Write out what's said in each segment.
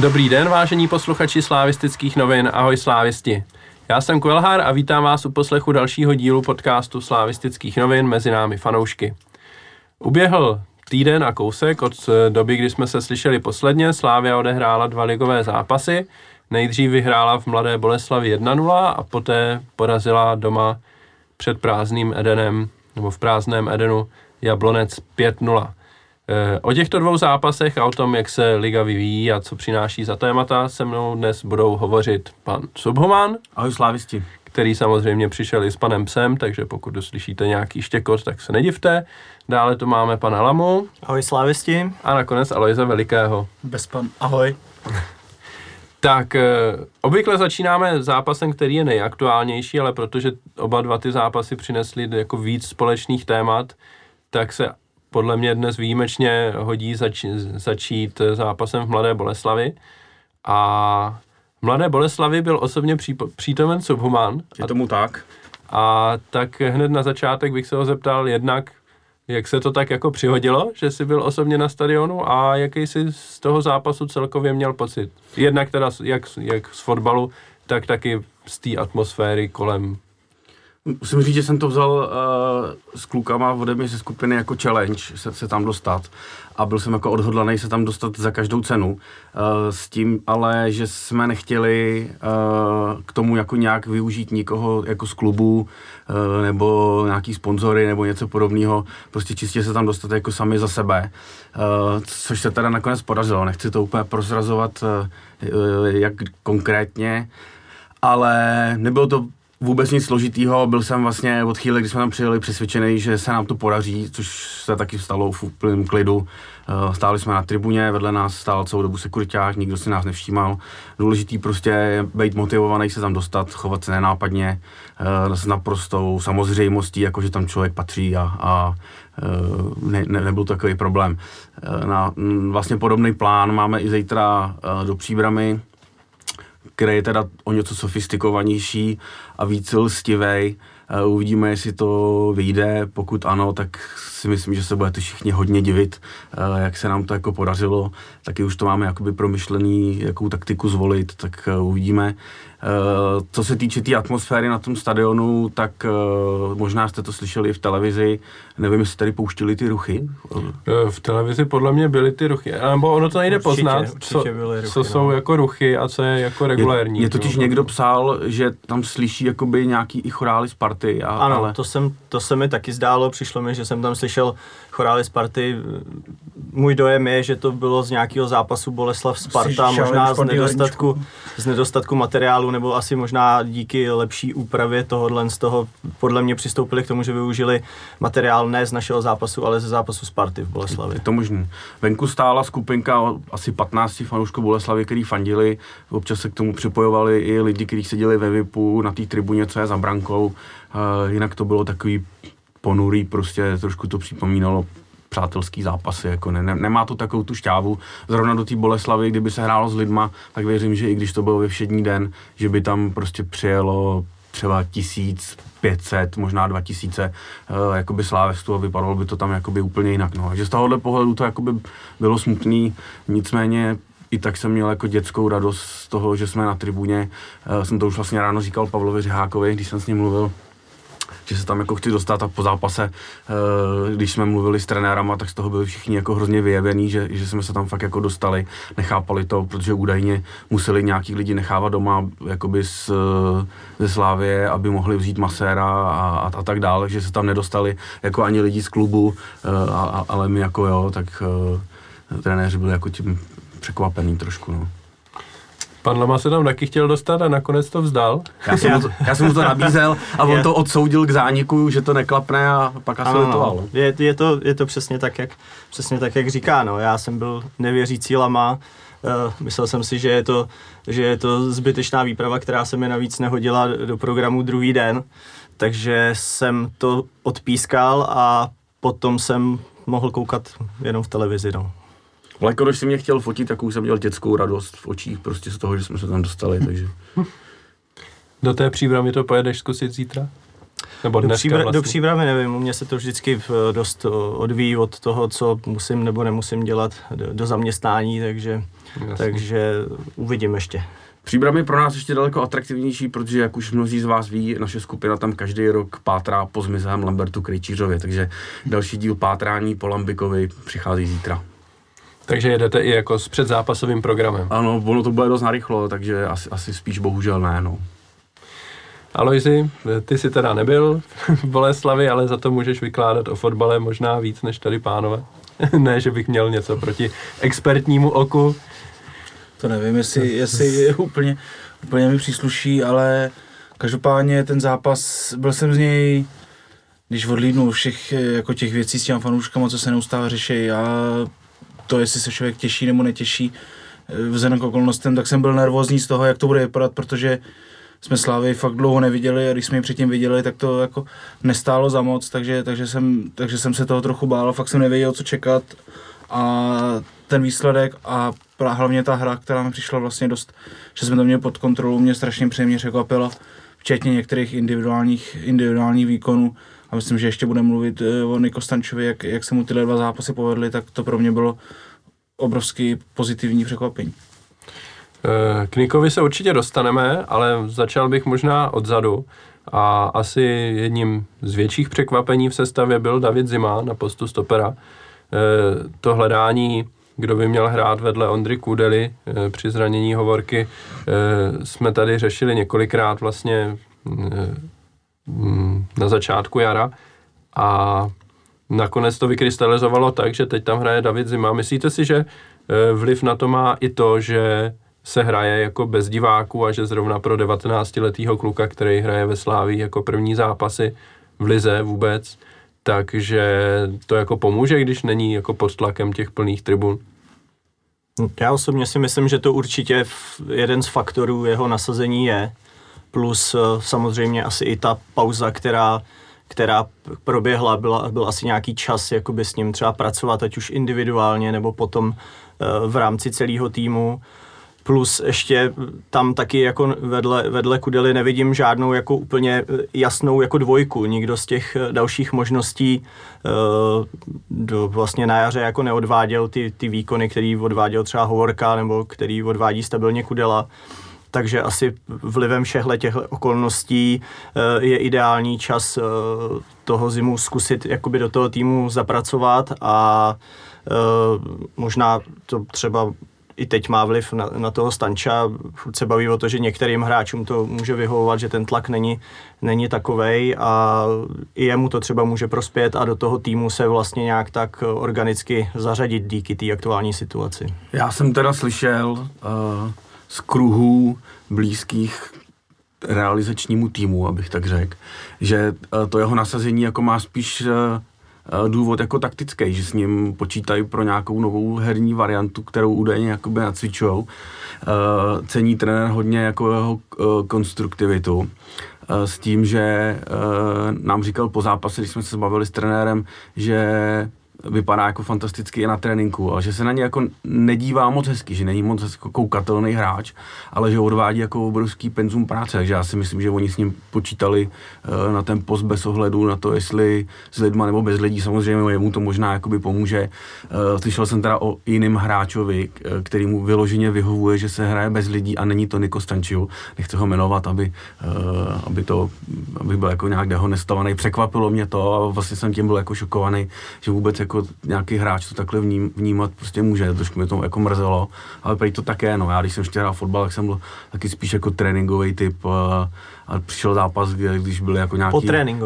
Dobrý den, vážení posluchači slávistických novin, ahoj slávisti. Já jsem Kvelhár a vítám vás u poslechu dalšího dílu podcastu slávistických novin mezi námi fanoušky. Uběhl týden a kousek od doby, kdy jsme se slyšeli posledně. Slávia odehrála dva ligové zápasy. Nejdřív vyhrála v Mladé Boleslavi 1-0 a poté porazila doma před prázdným Edenem, nebo v prázdném Edenu Jablonec 5-0. Eh, o těchto dvou zápasech a o tom, jak se liga vyvíjí a co přináší za témata, se mnou dnes budou hovořit pan Subhoman. Ahoj slávisti. Který samozřejmě přišel i s panem Psem, takže pokud doslyšíte nějaký štěkot, tak se nedivte. Dále tu máme pana Lamu. Ahoj slávisti. A nakonec Alojza Velikého. Bez pan. Ahoj. Tak eh, obvykle začínáme zápasem, který je nejaktuálnější, ale protože oba dva ty zápasy přinesly jako víc společných témat, tak se podle mě dnes výjimečně hodí zač- začít zápasem v Mladé Boleslavi. A v Mladé Boleslavi byl osobně příp- přítomen Subhuman. Je tomu tak. A tak hned na začátek bych se ho zeptal jednak, jak se to tak jako přihodilo, že jsi byl osobně na stadionu a jaký jsi z toho zápasu celkově měl pocit? Jednak teda jak, jak z fotbalu, tak taky z té atmosféry kolem Musím říct, že jsem to vzal uh, s klukama ode mě ze skupiny jako challenge se, se tam dostat a byl jsem jako odhodlaný se tam dostat za každou cenu. Uh, s tím ale, že jsme nechtěli uh, k tomu jako nějak využít nikoho jako z klubu uh, nebo nějaký sponzory nebo něco podobného. Prostě čistě se tam dostat jako sami za sebe. Uh, což se teda nakonec podařilo. Nechci to úplně prozrazovat, uh, jak konkrétně, ale nebylo to vůbec nic složitýho, byl jsem vlastně od chvíle, kdy jsme tam přijeli přesvědčený, že se nám to podaří, což se taky stalo v úplném klidu. Eh, stáli jsme na tribuně, vedle nás stál celou dobu sekuriták, nikdo si nás nevšímal. Důležitý prostě je být motivovaný se tam dostat, chovat se nenápadně, eh, s naprostou samozřejmostí, jako že tam člověk patří a, a eh, ne, ne, nebyl takový problém. Na vlastně podobný plán máme i zítra do Příbramy, který je teda o něco sofistikovanější a víc lstivej. Uvidíme, jestli to vyjde. Pokud ano, tak si myslím, že se budete všichni hodně divit, jak se nám to jako podařilo. Taky už to máme jakoby promyšlený, jakou taktiku zvolit, tak uvidíme. Eh, co se týče té tý atmosféry na tom stadionu, tak možná jste to slyšeli v televizi, nevím, jestli tady pouštili ty ruchy. Eh, v televizi podle mě byly ty ruchy, nebo ono to nejde určitě, poznat, určitě co, ruchy, co no. jsou jako ruchy a co je jako regulérní. Je, je totiž někdo psal, že tam slyší jakoby nějaký i chorály z party. A, ano, ale... to, jsem, to se mi taky zdálo, přišlo mi, že jsem tam slyšel chorály z party. Můj dojem je, že to bylo z nějakého zápasu Boleslav Sparta, možná z nedostatku, z nedostatku materiálu nebo asi možná díky lepší úpravě tohohle z toho podle mě přistoupili k tomu, že využili materiál ne z našeho zápasu, ale ze zápasu Sparty v Boleslavi. Je to možné. Venku stála skupinka asi 15 fanoušků Boleslavy, který fandili. Občas se k tomu připojovali i lidi, kteří seděli ve VIPu na té tribuně, co je za brankou. Uh, jinak to bylo takový ponurý, prostě trošku to připomínalo přátelský zápasy, jako ne, ne, nemá to takovou tu šťávu. Zrovna do té Boleslavy, kdyby se hrálo s lidma, tak věřím, že i když to bylo ve všední den, že by tam prostě přijelo třeba 1500, možná 2000 uh, jakoby slávestů a vypadalo by to tam jakoby úplně jinak. No. Takže z tohohle pohledu to jakoby bylo smutný, nicméně i tak jsem měl jako dětskou radost z toho, že jsme na tribuně. Uh, jsem to už vlastně ráno říkal Pavlovi Řehákovi, když jsem s ním mluvil, že se tam jako chci dostat a po zápase, eh, když jsme mluvili s trenérama, tak z toho byli všichni jako hrozně vyjevený, že, že jsme se tam fakt jako dostali, nechápali to, protože údajně museli nějaký lidi nechávat doma jakoby z, ze Slávě, aby mohli vzít maséra a, a, a tak dále, že se tam nedostali jako ani lidi z klubu, eh, a, a, ale my jako jo, tak trenéři byli jako tím překvapený trošku, no. Pan Lama se tam taky chtěl dostat a nakonec to vzdal. Já jsem, mu, to, já jsem mu to nabízel a on je. to odsoudil k zániku, že to neklapne a pak asi litoval. No. Je, je, to, je to přesně tak, jak, přesně tak, jak říká. No. Já jsem byl nevěřící Lama, Uh, myslel jsem si, že je, to, že je to zbytečná výprava, která se mi navíc nehodila do programu druhý den, takže jsem to odpískal a potom jsem mohl koukat jenom v televizi. No. Ale jako když si mě chtěl fotit, tak už jsem měl dětskou radost v očích prostě z toho, že jsme se tam dostali, takže... Do té příbramy to pojedeš zkusit zítra? Nebo do, příbra, vlastně. do přípravy nevím, u mě se to vždycky eh, dost eh, odvíjí od toho, co musím nebo nemusím dělat do, do zaměstnání, takže, takže uvidím ještě. Příbram je pro nás ještě daleko atraktivnější, protože, jak už mnozí z vás ví, naše skupina tam každý rok pátrá po zmizelém Lambertu Krejčířově, takže další díl pátrání po Lambikovi přichází zítra. Takže jedete i jako s předzápasovým programem. Ano, ono to bude dost narychlo, takže asi, asi spíš bohužel ne, no. Alojzi, ty jsi teda nebyl v Boleslavi, ale za to můžeš vykládat o fotbale možná víc než tady pánové. ne, že bych měl něco proti expertnímu oku. To nevím, jestli, jestli je úplně, úplně mi přísluší, ale každopádně ten zápas, byl jsem z něj, když odlídnu všech jako těch věcí s těmi fanouškama, co se neustále řeší a to, jestli se člověk těší nebo netěší vzhledem k okolnostem, tak jsem byl nervózní z toho, jak to bude vypadat, protože jsme Slávy fakt dlouho neviděli a když jsme ji předtím viděli, tak to jako nestálo za moc, takže, takže, jsem, takže jsem se toho trochu bál, fakt jsem nevěděl, co čekat. A ten výsledek a hlavně ta hra, která mi přišla vlastně dost, že jsme to měli pod kontrolou, mě strašně příjemně překvapila, včetně některých individuálních, individuálních výkonů a myslím, že ještě budeme mluvit eh, o Niko Stančovi, jak, jak se mu tyhle dva zápasy povedly, tak to pro mě bylo obrovský pozitivní překvapení. Eh, k Nikovi se určitě dostaneme, ale začal bych možná odzadu. A asi jedním z větších překvapení v sestavě byl David Zima na postu stopera. Eh, to hledání, kdo by měl hrát vedle Ondry Kudely při zranění hovorky, jsme tady řešili několikrát vlastně na začátku jara a nakonec to vykrystalizovalo tak, že teď tam hraje David Zima. Myslíte si, že vliv na to má i to, že se hraje jako bez diváků a že zrovna pro 19-letého kluka, který hraje ve Slávii jako první zápasy v Lize vůbec, takže to jako pomůže, když není jako pod tlakem těch plných tribun. Já osobně si myslím, že to určitě jeden z faktorů jeho nasazení je, plus eh, samozřejmě asi i ta pauza, která která proběhla, byla, byl asi nějaký čas jakoby s ním třeba pracovat, ať už individuálně nebo potom eh, v rámci celého týmu plus ještě tam taky jako vedle, vedle Kudely nevidím žádnou jako úplně jasnou jako dvojku. Nikdo z těch dalších možností uh, do, vlastně na jaře jako neodváděl ty, ty výkony, který odváděl třeba Hovorka nebo který odvádí stabilně Kudela. Takže asi vlivem všehle těch okolností uh, je ideální čas uh, toho zimu zkusit jakoby do toho týmu zapracovat a možná to třeba i teď má vliv na, na toho Stanča. Furt se baví o to, že některým hráčům to může vyhovovat, že ten tlak není, není takovej a i jemu to třeba může prospět a do toho týmu se vlastně nějak tak organicky zařadit díky té aktuální situaci. Já jsem teda slyšel uh, z kruhů blízkých realizačnímu týmu, abych tak řekl, že uh, to jeho nasazení jako má spíš uh, Eh, důvod jako taktický, že s ním počítají pro nějakou novou herní variantu, kterou údajně jakoby nacvičujou. Eh, cení trenér hodně jako jeho eh, konstruktivitu s tím, že nám říkal po zápase, když jsme se zbavili s trenérem, že vypadá jako fantasticky i na tréninku, ale že se na ně jako nedívá moc hezky, že není moc jako koukatelný hráč, ale že odvádí jako obrovský penzum práce, takže já si myslím, že oni s ním počítali uh, na ten post bez ohledu na to, jestli s lidma nebo bez lidí, samozřejmě jemu to možná jakoby pomůže. Uh, slyšel jsem teda o jiném hráčovi, který mu vyloženě vyhovuje, že se hraje bez lidí a není to Niko Stančiu, nechci ho jmenovat, aby, aby to, aby byl jako nějak dehonestovaný. Překvapilo mě to a vlastně jsem tím byl jako šokovaný, že vůbec jako nějaký hráč to takhle vním, vnímat prostě může, trošku mě to jako mrzelo, ale prý to také, no, já když jsem ještě hrál fotbal, tak jsem byl taky spíš jako tréninkový typ, a, a přišel zápas, když byly jako nějaký... Po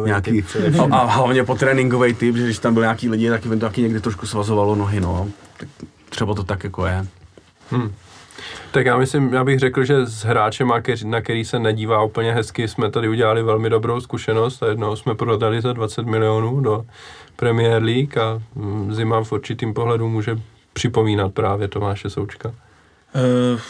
nějaký, typ a, a, hlavně po tréninkový typ, že když tam byl nějaký lidi, tak jim to taky někdy trošku svazovalo nohy, no. Tak třeba to tak jako je. Hmm. Tak já myslím, já bych řekl, že s hráčem, na který se nedívá úplně hezky, jsme tady udělali velmi dobrou zkušenost a jednou jsme prodali za 20 milionů do Premier League a mm, Zima v určitým pohledu může připomínat právě Tomáše Součka. Uh,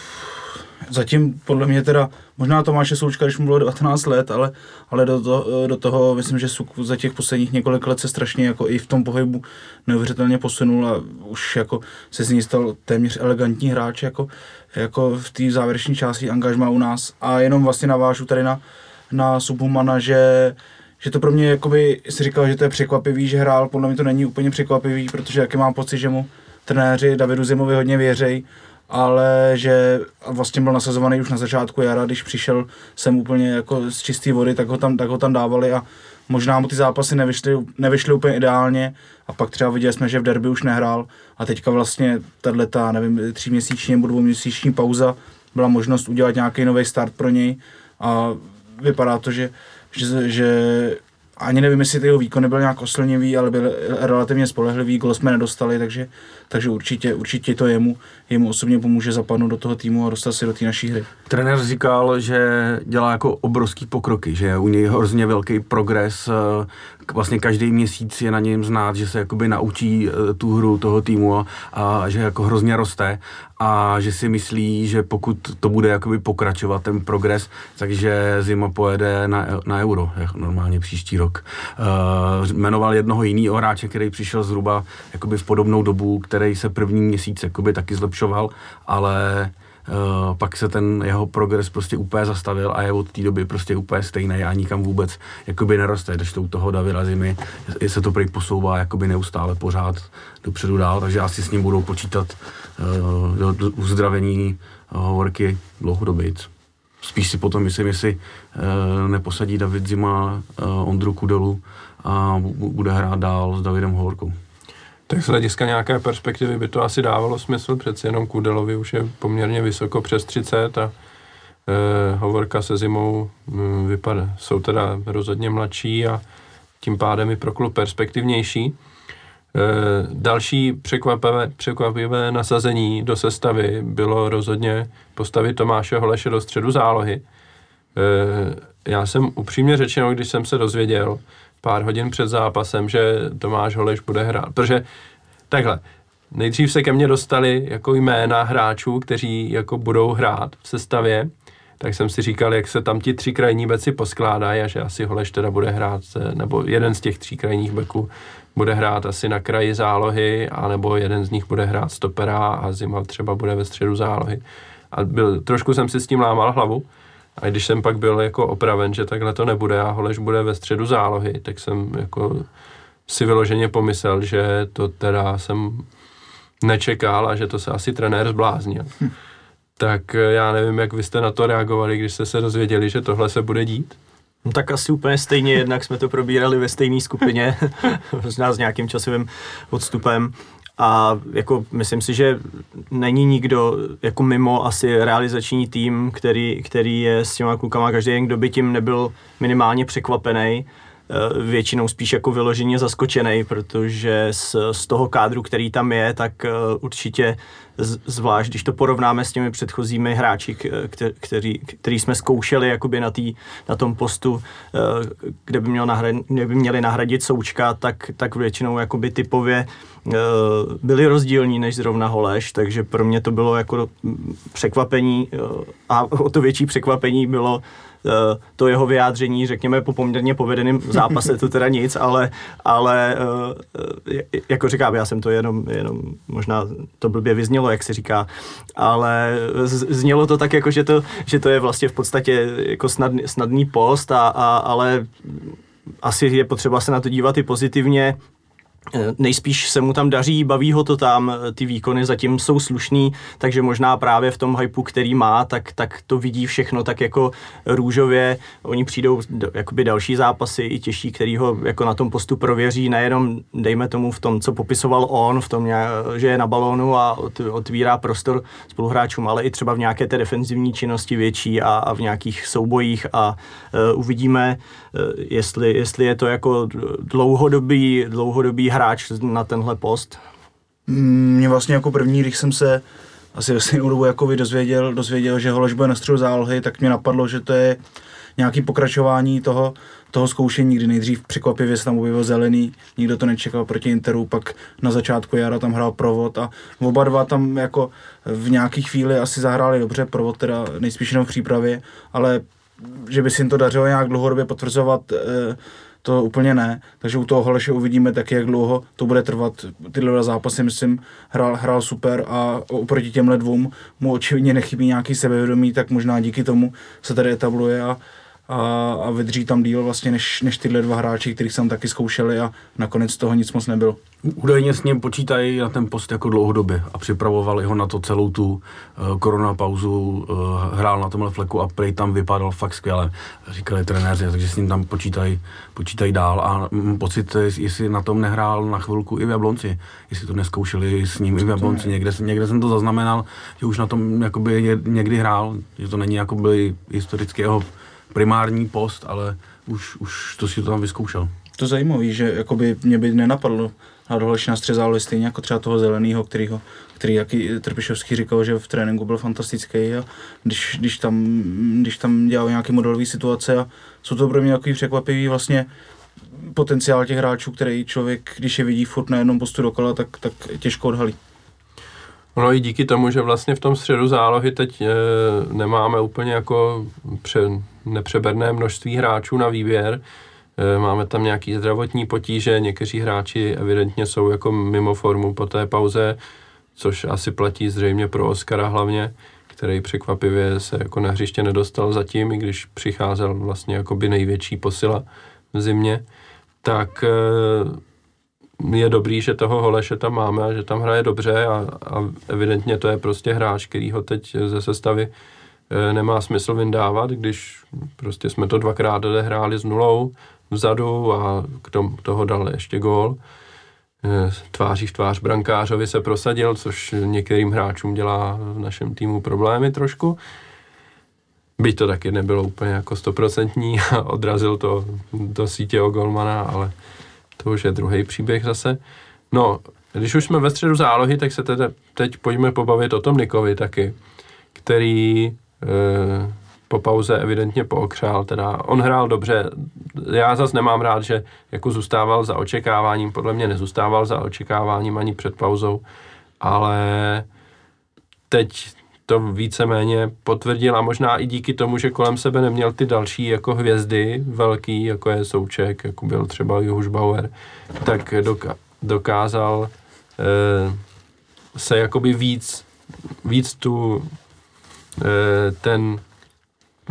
zatím podle mě teda, možná Tomáše Součka, když mu bylo 19 let, ale, ale do, to, do toho myslím, že Suk za těch posledních několik let se strašně jako i v tom pohybu neuvěřitelně posunul a už jako se z ní stal téměř elegantní hráč jako, jako v té závěrečné části angažma u nás a jenom vlastně navážu tady na, na Subhumana, že že to pro mě, jakoby, si říkal, že to je překvapivý, že hrál, podle mě to není úplně překvapivý, protože jaký mám pocit, že mu trenéři Davidu Zimovi hodně věřej, ale že vlastně byl nasazovaný už na začátku jara, když přišel sem úplně jako z čisté vody, tak ho tam, tak ho tam dávali a možná mu ty zápasy nevyšly, nevyšly úplně ideálně a pak třeba viděli jsme, že v derby už nehrál a teďka vlastně tahle ta, nevím, tříměsíční nebo dvouměsíční pauza byla možnost udělat nějaký nový start pro něj a vypadá to, že, že, že ani nevím, jestli ty jeho výkony byl nějak oslnivý, ale byl relativně spolehlivý, gol jsme nedostali, takže, takže určitě, určitě to jemu, jemu osobně pomůže zapadnout do toho týmu a dostat se do té naší hry. Trenér říkal, že dělá jako obrovský pokroky, že je u něj hrozně velký progres, vlastně každý měsíc je na něm znát, že se jakoby naučí eh, tu hru toho týmu a, a že jako hrozně roste a že si myslí, že pokud to bude jakoby pokračovat ten progres, takže Zima pojede na, na euro, jako normálně příští rok. Uh, jmenoval jednoho jiného hráče, který přišel zhruba jakoby v podobnou dobu, který se první měsíc jakoby taky zlepšoval, ale Uh, pak se ten jeho progres prostě úplně zastavil a je od té doby prostě úplně stejný a nikam vůbec jakoby neroste, když to u toho Davida Zimy se to prý posouvá jakoby neustále pořád dopředu dál, takže asi s ním budou počítat uh, do, do uzdravení uh, hovorky. Spíš si potom myslím, jestli uh, neposadí David Zima uh, Ondru Kudelu a bude hrát dál s Davidem Hovorkou. Tak z hlediska nějaké perspektivy by to asi dávalo smysl, přeci jenom Kudelovi už je poměrně vysoko přes 30 a e, Hovorka se zimou e, vypadá, jsou teda rozhodně mladší a tím pádem i pro klub perspektivnější. E, další překvapivé, překvapivé nasazení do sestavy bylo rozhodně postavit Tomáše Holeše do středu zálohy. E, já jsem upřímně řečeno, když jsem se dozvěděl, pár hodin před zápasem, že Tomáš Holeš bude hrát. Protože takhle, nejdřív se ke mně dostali jako jména hráčů, kteří jako budou hrát v sestavě, tak jsem si říkal, jak se tam ti tři krajní beci poskládají a že asi Holeš teda bude hrát, nebo jeden z těch tří krajních beků bude hrát asi na kraji zálohy, anebo jeden z nich bude hrát stopera a Zima třeba bude ve středu zálohy. A byl, trošku jsem si s tím lámal hlavu, a když jsem pak byl jako opraven, že takhle to nebude a Holeš bude ve středu zálohy, tak jsem jako si vyloženě pomyslel, že to teda jsem nečekal a že to se asi trenér zbláznil. Hm. Tak já nevím, jak vy jste na to reagovali, když jste se dozvěděli, že tohle se bude dít? No tak asi úplně stejně, jednak jsme to probírali ve stejné skupině, možná s nějakým časovým odstupem. A jako myslím si, že není nikdo jako mimo asi realizační tým, který, který je s těma klukama. Každý jen, kdo by tím nebyl minimálně překvapený většinou spíš jako vyloženě zaskočený, protože z, z toho kádru, který tam je, tak eh, určitě zvlášť, když to porovnáme s těmi předchozími hráči, který, který jsme zkoušeli jakoby na, tý, na tom postu, eh, kde by, měl nahradit, kde by měli nahradit Součka, tak, tak většinou jakoby typově byli rozdílní než zrovna Holeš, takže pro mě to bylo jako překvapení a o to větší překvapení bylo Eh, to jeho vyjádření, řekněme, po poměrně povedeném zápase, to teda nic, ale, ale eh, jako říkám, já jsem to jenom, jenom možná to blbě vyznělo, jak se říká, ale znělo to tak, jako, že to, že to je vlastně v podstatě jako snadný, snadný post, a, a, ale asi je potřeba se na to dívat i pozitivně. Eh, nejspíš se mu tam daří, baví ho to tam, eh, ty výkony zatím jsou slušný, takže možná právě v tom hypu, který má, tak, tak to vidí všechno tak jako růžově. Oni přijdou jakoby další zápasy i těžší, který ho jako na tom postu prověří, nejenom dejme tomu v tom, co popisoval on, v tom, že je na balónu a otvírá prostor spoluhráčům, ale i třeba v nějaké té defenzivní činnosti větší a, a v nějakých soubojích a uh, uvidíme, jestli, jestli je to jako dlouhodobý, dlouhodobý hráč na tenhle post? Mě vlastně jako první, když jsem se asi ve stejnou dobu jako dozvěděl, dozvěděl, že Hološ bude na středu zálohy, tak mě napadlo, že to je nějaký pokračování toho, toho zkoušení, kdy nejdřív překvapivě se tam objevil zelený, nikdo to nečekal proti Interu, pak na začátku jara tam hrál provod a oba dva tam jako v nějaký chvíli asi zahráli dobře, provod teda nejspíš jenom v přípravě, ale že by si jim to dařilo nějak dlouhodobě potvrzovat, eh, to úplně ne. Takže u toho Holeše uvidíme taky, jak dlouho to bude trvat. Tyhle dva zápasy, myslím, hrál, hrál super a oproti těmhle dvou mu očividně nechybí nějaký sebevědomí, tak možná díky tomu se tady etabluje a a, a vydrží tam díl vlastně než, než tyhle dva hráči, kterých jsem taky zkoušeli a nakonec toho nic moc nebylo. Údajně s ním počítají na ten post jako dlouhodobě a připravovali ho na to celou tu uh, korona pauzu, uh, hrál na tomhle fleku a prej tam vypadal fakt skvěle, říkali trenéři, takže s ním tam počítají, počítají dál a mám pocit, jestli na tom nehrál na chvilku i v Jablonci, jestli to neskoušeli s ním i v Jablonci, někde, někde jsem to zaznamenal, že už na tom jakoby někdy hrál, že to není jakoby historicky jeho primární post, ale už, už to si to tam vyzkoušel. To zajímavé, že jakoby mě by nenapadlo na dohleš na střed zálohy stejně jako třeba toho zeleného, kterýho, který jaký Trpišovský říkal, že v tréninku byl fantastický a když, když, tam, když tam dělal nějaké modelové situace a jsou to pro mě takový překvapivý vlastně potenciál těch hráčů, který člověk, když je vidí furt na jednom postu dokola, tak, tak těžko odhalí. Ono i díky tomu, že vlastně v tom středu zálohy teď e, nemáme úplně jako pře, nepřeberné množství hráčů na výběr, e, máme tam nějaký zdravotní potíže, někteří hráči evidentně jsou jako mimo formu po té pauze, což asi platí zřejmě pro Oscara hlavně, který překvapivě se jako na hřiště nedostal zatím, i když přicházel vlastně jako by největší posila v zimě, tak e, je dobrý, že toho Holeše tam máme a že tam hraje dobře a, a evidentně to je prostě hráč, který ho teď ze sestavy e, nemá smysl vyndávat, když prostě jsme to dvakrát odehráli s nulou vzadu a k tomu toho dal ještě gól. E, tváří v tvář brankářovi se prosadil, což některým hráčům dělá v našem týmu problémy trošku. Byť to taky nebylo úplně jako stoprocentní a odrazil to do sítě o golmana, ale to už je druhý příběh zase. No, když už jsme ve středu zálohy, tak se teda teď pojďme pobavit o tom Nikovi taky, který e, po pauze evidentně pookřál, teda on hrál dobře, já zase nemám rád, že jako zůstával za očekáváním, podle mě nezůstával za očekáváním ani před pauzou, ale teď to víceméně potvrdil a možná i díky tomu, že kolem sebe neměl ty další jako hvězdy velký, jako je Souček, jako byl třeba Juhuš Bauer, tak doka- dokázal e, se jakoby víc, víc tu e, ten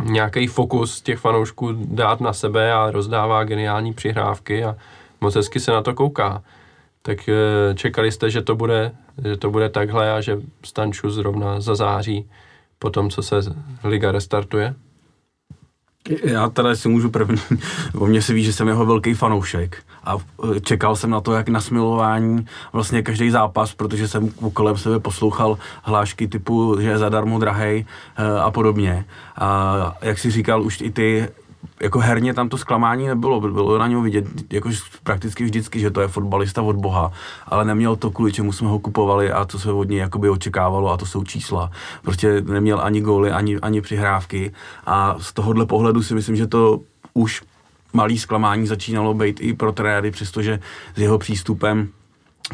nějaký fokus těch fanoušků dát na sebe a rozdává geniální přihrávky a moc hezky se na to kouká. Tak e, čekali jste, že to bude že to bude takhle a že Stanču zrovna zazáří po tom, co se liga restartuje? Já teda si můžu první, o mě se ví, že jsem jeho velký fanoušek a e, čekal jsem na to, jak na smilování vlastně každý zápas, protože jsem kolem sebe poslouchal hlášky typu, že je zadarmo drahej e, a podobně. A jak si říkal, už i ty jako herně tam to zklamání nebylo, bylo na něm vidět jako prakticky vždycky, že to je fotbalista od boha, ale neměl to, kvůli čemu jsme ho kupovali a co se od něj jakoby očekávalo a to jsou čísla. Prostě neměl ani góly, ani, ani přihrávky a z tohohle pohledu si myslím, že to už malý zklamání začínalo být i pro trenéry, přestože s jeho přístupem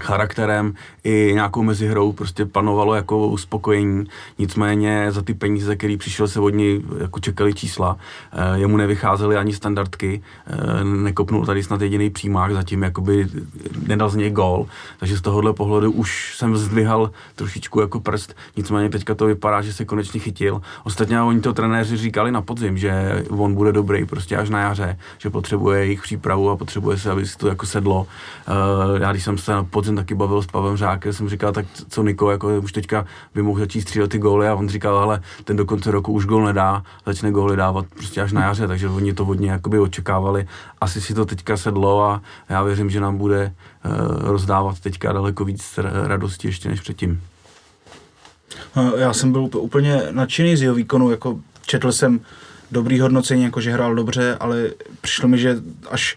charakterem i nějakou mezihrou prostě panovalo jako uspokojení. Nicméně za ty peníze, který přišel se od něj, jako čekali čísla, eh, jemu nevycházely ani standardky, eh, nekopnul tady snad jediný přímák, zatím jakoby nedal z něj gol, takže z tohohle pohledu už jsem zdvihal trošičku jako prst, nicméně teďka to vypadá, že se konečně chytil. Ostatně oni to trenéři říkali na podzim, že on bude dobrý prostě až na jaře, že potřebuje jejich přípravu a potřebuje se, aby si to jako sedlo. Eh, já když jsem se na podzim taky bavil s Pavem Žákem, jsem říkal, tak co Niko, jako už teďka by mohl začít střílet ty góly a on říkal, ale ten do konce roku už gól nedá, začne góly dávat prostě až na jaře, takže oni to hodně jakoby očekávali. Asi si to teďka sedlo a já věřím, že nám bude uh, rozdávat teďka daleko víc radosti ještě než předtím. No, já jsem byl úplně nadšený z jeho výkonu, jako četl jsem dobrý hodnocení, jako že hrál dobře, ale přišlo mi, že až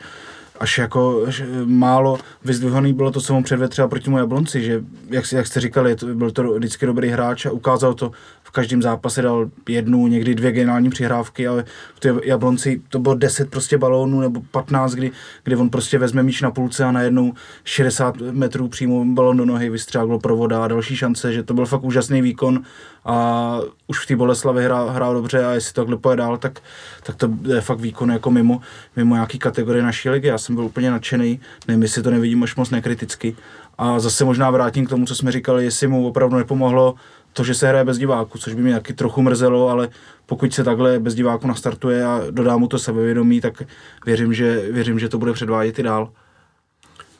až jako až málo vyzdvihaný bylo to, co mu předvedl třeba proti mu Jablonci, že jak, jak jste říkali, to, byl to vždycky dobrý hráč a ukázal to každém zápase dal jednu, někdy dvě geniální přihrávky, ale v té Jablonci to bylo 10 prostě balónů nebo 15, kdy, kdy on prostě vezme míč na půlce a najednou 60 metrů přímo balón do nohy vystřágl provoda a další šance, že to byl fakt úžasný výkon a už v té Boleslavi hrál, hrál dobře a jestli to takhle pojede dál, tak, tak to je fakt výkon jako mimo, mimo nějaký kategorie naší ligy. Já jsem byl úplně nadšený, nevím, jestli to nevidím až moc nekriticky. A zase možná vrátím k tomu, co jsme říkali, jestli mu opravdu nepomohlo to, že se hraje bez diváku, což by mě taky trochu mrzelo, ale pokud se takhle bez diváku nastartuje a dodá mu to sebevědomí, tak věřím, že, věřím, že to bude předvádět i dál.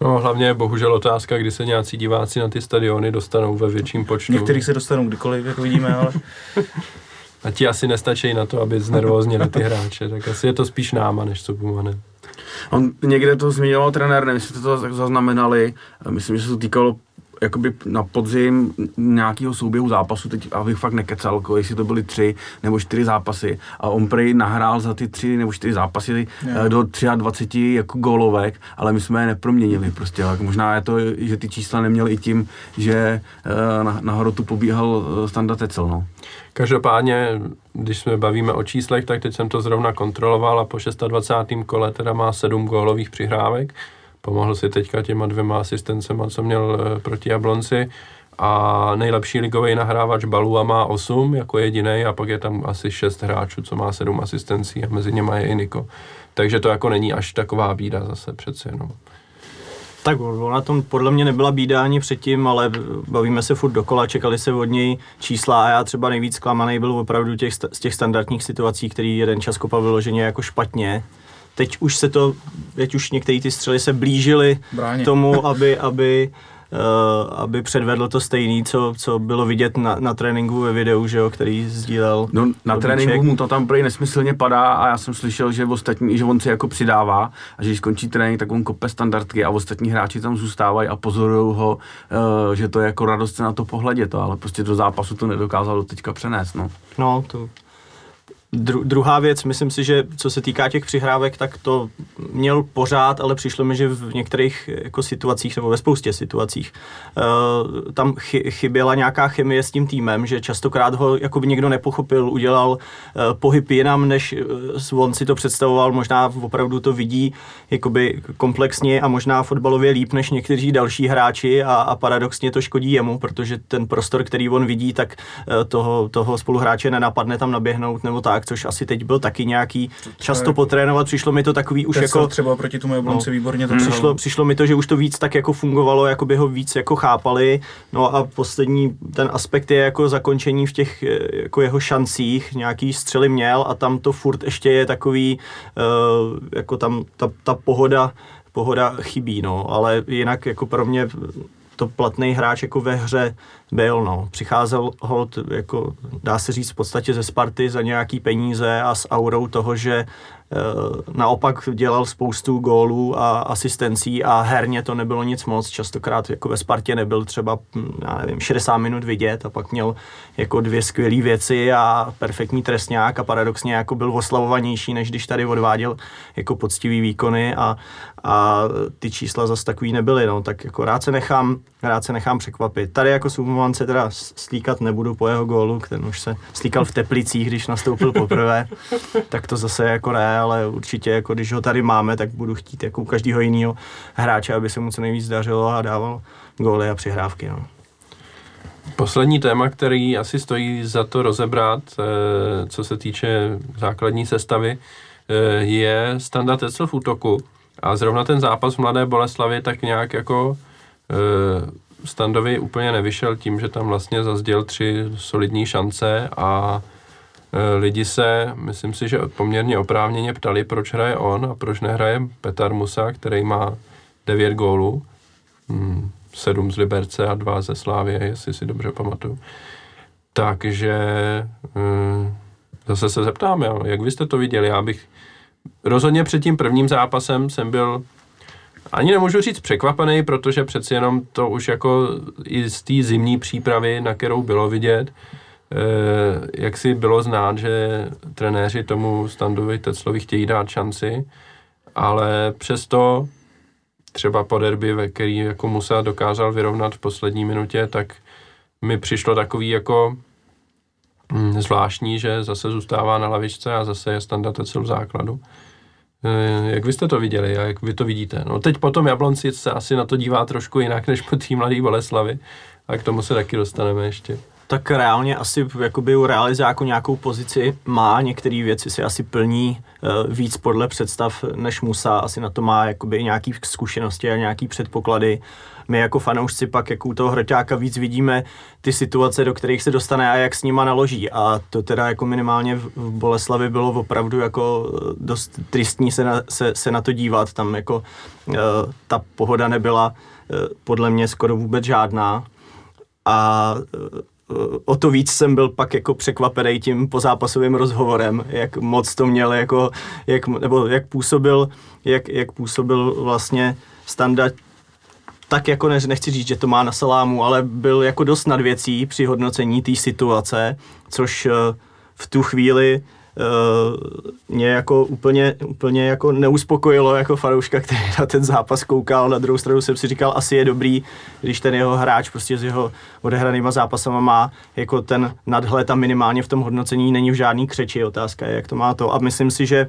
No, hlavně je bohužel otázka, kdy se nějací diváci na ty stadiony dostanou ve větším počtu. Některých se dostanou kdykoliv, jak vidíme, ale... a ti asi nestačí na to, aby znervoznili ty hráče, tak asi je to spíš náma, než co Pumane. On někde to zmiňoval trenér, nevím, jestli to zaznamenali, myslím, že se to týkalo jakoby na podzim nějakého souběhu zápasu, teď abych fakt nekecal, jestli to byly tři nebo čtyři zápasy a on prej nahrál za ty tři nebo čtyři zápasy yeah. do 23 jako gólovek, ale my jsme je neproměnili prostě, tak možná je to, že ty čísla neměly i tím, že eh, na, na hrotu pobíhal eh, Standa Tecel, no. Každopádně, když jsme bavíme o číslech, tak teď jsem to zrovna kontroloval a po 26. kole teda má sedm gólových přihrávek, Pomohl si teďka těma dvěma asistencema, co měl eh, proti Jablonci a nejlepší ligový nahrávač Balua má 8 jako jediný a pak je tam asi 6 hráčů, co má 7 asistencí a mezi něma je i Niko. Takže to jako není až taková bída zase přece jenom. Tak ona tom podle mě nebyla bída ani předtím, ale bavíme se furt dokola, čekali se od něj čísla a já třeba nejvíc zklamaný byl opravdu těch, z těch standardních situací, který jeden čas kopal vyloženě jako špatně teď už se to, teď už některé ty střely se blížily Bráně. tomu, aby, aby Uh, aby předvedl to stejný, co, co bylo vidět na, na tréninku ve videu, že jo, který sdílel. No, na tréninku mu to tam prý nesmyslně padá a já jsem slyšel, že ostatní, že on si jako přidává a že když skončí trénink, tak on kope standardky a ostatní hráči tam zůstávají a pozorují ho, uh, že to je jako radost se na to pohledět, ale prostě do zápasu to nedokázal do teďka přenést, no. No, to Dru, druhá věc, myslím si, že co se týká těch přihrávek, tak to měl pořád, ale přišlo mi, že v některých jako situacích nebo ve spoustě situacích uh, tam chy, chyběla nějaká chemie s tím týmem, že častokrát ho jako by někdo nepochopil, udělal uh, pohyb jinam, než uh, on si to představoval, možná opravdu to vidí jakoby komplexně a možná fotbalově líp než někteří další hráči a, a paradoxně to škodí jemu, protože ten prostor, který on vidí, tak uh, toho, toho spoluhráče nenapadne tam naběhnout nebo tak tak, což asi teď byl taky nějaký často potrénovat. Přišlo mi to takový už jako... třeba proti tomu Jablonci no, výborně to přišlo, přišlo mi to, že už to víc tak jako fungovalo, jako by ho víc jako chápali. No a poslední ten aspekt je jako zakončení v těch jako jeho šancích. Nějaký střely měl a tam to furt ještě je takový, uh, jako tam ta, ta pohoda pohoda chybí, no, ale jinak jako pro mě to platný hráč jako ve hře byl, no. Přicházel hold, jako dá se říct v podstatě ze Sparty za nějaký peníze a s aurou toho, že naopak dělal spoustu gólů a asistencí a herně to nebylo nic moc. Častokrát jako ve Spartě nebyl třeba, hm, já nevím, 60 minut vidět a pak měl jako dvě skvělé věci a perfektní trestňák a paradoxně jako byl oslavovanější, než když tady odváděl jako poctivý výkony a, a ty čísla zase takový nebyly, no, tak jako rád se nechám, rád se nechám překvapit. Tady jako se teda slíkat nebudu po jeho gólu, ten už se slíkal v Teplicích, když nastoupil poprvé, tak to zase jako ne, ale určitě, jako když ho tady máme, tak budu chtít jako u každého jiného hráče, aby se mu co nejvíc dařilo a dával góly a přihrávky. No. Poslední téma, který asi stojí za to rozebrat, eh, co se týče základní sestavy, eh, je standard Tesla v útoku. A zrovna ten zápas v Mladé Boleslavi tak nějak jako eh, Standovi úplně nevyšel tím, že tam vlastně zazděl tři solidní šance a lidi se, myslím si, že poměrně oprávněně ptali, proč hraje on a proč nehraje Petar Musa, který má 9 gólů, 7 hmm, z Liberce a 2 ze Slávě, jestli si dobře pamatuju. Takže eh, zase se zeptám, jak vy jste to viděli, já bych rozhodně před tím prvním zápasem jsem byl ani nemůžu říct překvapený, protože přeci jenom to už jako i z té zimní přípravy, na kterou bylo vidět, Eh, jak si bylo znát, že trenéři tomu Standovi Teclovi chtějí dát šanci, ale přesto třeba po derby, ve který jako Musa dokázal vyrovnat v poslední minutě, tak mi přišlo takový jako hm, zvláštní, že zase zůstává na lavičce a zase je Standa Tecel v základu. Eh, jak vy jste to viděli a jak vy to vidíte? No teď potom Jablonci se asi na to dívá trošku jinak než po té mladé Boleslavy a k tomu se taky dostaneme ještě tak reálně asi jakoby u realizáku nějakou pozici má, některé věci si asi plní uh, víc podle představ než Musa, asi na to má jakoby nějaký zkušenosti a nějaký předpoklady. My jako fanoušci pak jako u toho hroťáka víc vidíme ty situace, do kterých se dostane a jak s nima naloží. A to teda jako minimálně v Boleslavi bylo opravdu jako eh, dost tristní se na, se, se na to dívat, tam jako uh, ta pohoda nebyla podle mě skoro vůbec žádná. A o to víc jsem byl pak jako překvapený tím pozápasovým rozhovorem, jak moc to měl jako, jak, nebo jak působil, jak, jak působil vlastně standard tak jako ne, nechci říct, že to má na salámu, ale byl jako dost nad věcí při hodnocení té situace, což eh, v tu chvíli mě jako úplně, úplně jako neuspokojilo jako fanouška, který na ten zápas koukal. Na druhou stranu jsem si říkal, asi je dobrý, když ten jeho hráč prostě s jeho odehranýma zápasama má jako ten nadhled a minimálně v tom hodnocení není v žádný křeči. Otázka je, jak to má to. A myslím si, že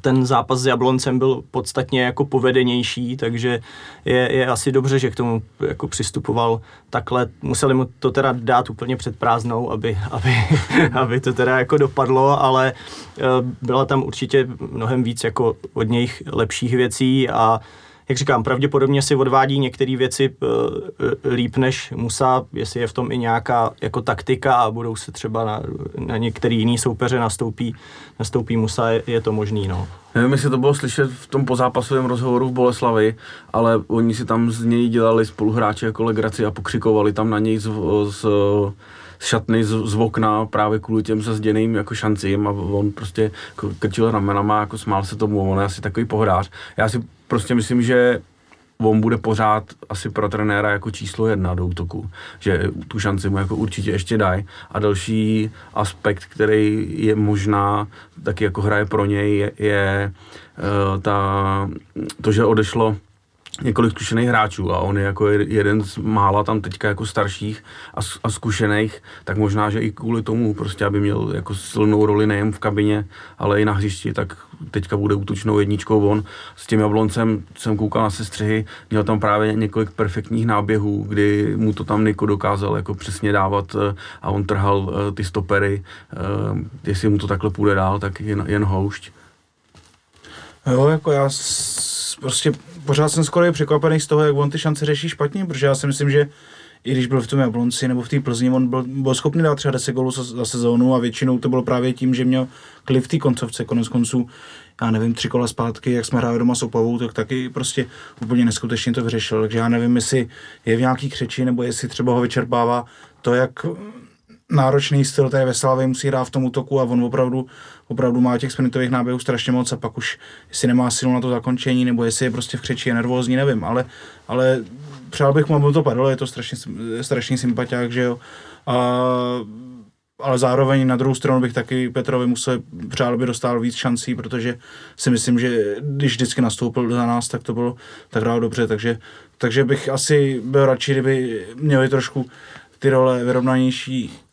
ten zápas s Jabloncem byl podstatně jako povedenější, takže je, je asi dobře, že k tomu jako přistupoval takhle. Museli mu to teda dát úplně před prázdnou, aby, aby, aby to teda jako dopadlo, ale eh, byla tam určitě mnohem víc jako od něj lepších věcí a jak říkám, pravděpodobně si odvádí některé věci uh, líp než Musa, jestli je v tom i nějaká jako taktika a budou se třeba na, na některý jiný soupeře nastoupí, nastoupí Musa, je, je to možný, no. Nevím, jestli to bylo slyšet v tom pozápasovém rozhovoru v Boleslavi, ale oni si tam z něj dělali spoluhráči jako legraci a pokřikovali tam na něj z, z, z šatny, z, z okna právě kvůli těm zazděným jako šancím a on prostě krčil ramenama, jako smál se tomu, on je asi takový pohrář. Já si prostě myslím, že on bude pořád asi pro trenéra jako číslo jedna do útoku, že tu šanci mu jako určitě ještě dají. A další aspekt, který je možná taky jako hraje pro něj, je, je uh, ta, to, že odešlo několik zkušených hráčů a on je jako jeden z mála tam teďka jako starších a, a zkušených, tak možná, že i kvůli tomu prostě, aby měl jako silnou roli nejen v kabině, ale i na hřišti, tak teďka bude útočnou jedničkou on. S tím Jabloncem jsem koukal na sestřihy, měl tam právě několik perfektních náběhů, kdy mu to tam Niko dokázal jako přesně dávat eh, a on trhal eh, ty stopery. Eh, jestli mu to takhle půjde dál, tak jen, jen houšť. Jo, jako já s, prostě pořád jsem skoro překvapený z toho, jak on ty šance řeší špatně, protože já si myslím, že i když byl v tom Jablonci nebo v té Plzni, on byl, byl schopný dát třeba 10 gólů za, sezónu a většinou to bylo právě tím, že měl klid v té koncovce, konec konců, já nevím, tři kola zpátky, jak jsme hráli doma s Opavou, tak taky prostě úplně neskutečně to vyřešil, takže já nevím, jestli je v nějaký křeči, nebo jestli třeba ho vyčerpává to, jak náročný styl té Veslavy musí hrát v tom útoku a on opravdu, opravdu má těch sprintových náběhů strašně moc a pak už, jestli nemá silu na to zakončení, nebo jestli je prostě v křeči, je nervózní, nevím, ale, ale přál bych mu, aby to padlo, je to strašně, strašný sympatiák, že jo. A, ale zároveň na druhou stranu bych taky Petrovi musel přál, aby dostal víc šancí, protože si myslím, že když vždycky nastoupil za nás, tak to bylo tak hrál dobře, takže, takže bych asi byl radši, kdyby měli trošku ty role vyrovnanější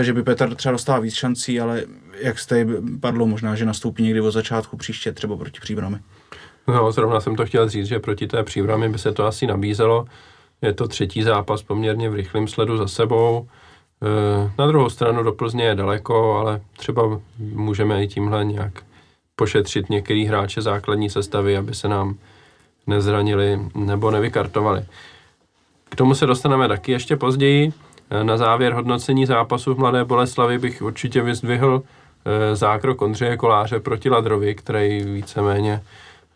že by Petr třeba dostal víc šancí, ale jak jste padlo, možná, že nastoupí někdy od začátku příště, třeba proti příbrami. No, zrovna jsem to chtěl říct, že proti té příbrami by se to asi nabízelo. Je to třetí zápas poměrně v rychlém sledu za sebou. Eh, na druhou stranu do Plzně je daleko, ale třeba můžeme i tímhle nějak pošetřit některý hráče základní sestavy, aby se nám nezranili nebo nevykartovali. K tomu se dostaneme taky ještě později. Na závěr hodnocení zápasu v Mladé Boleslavi bych určitě vyzdvihl eh, zákrok Ondřeje Koláře proti Ladrovi, který víceméně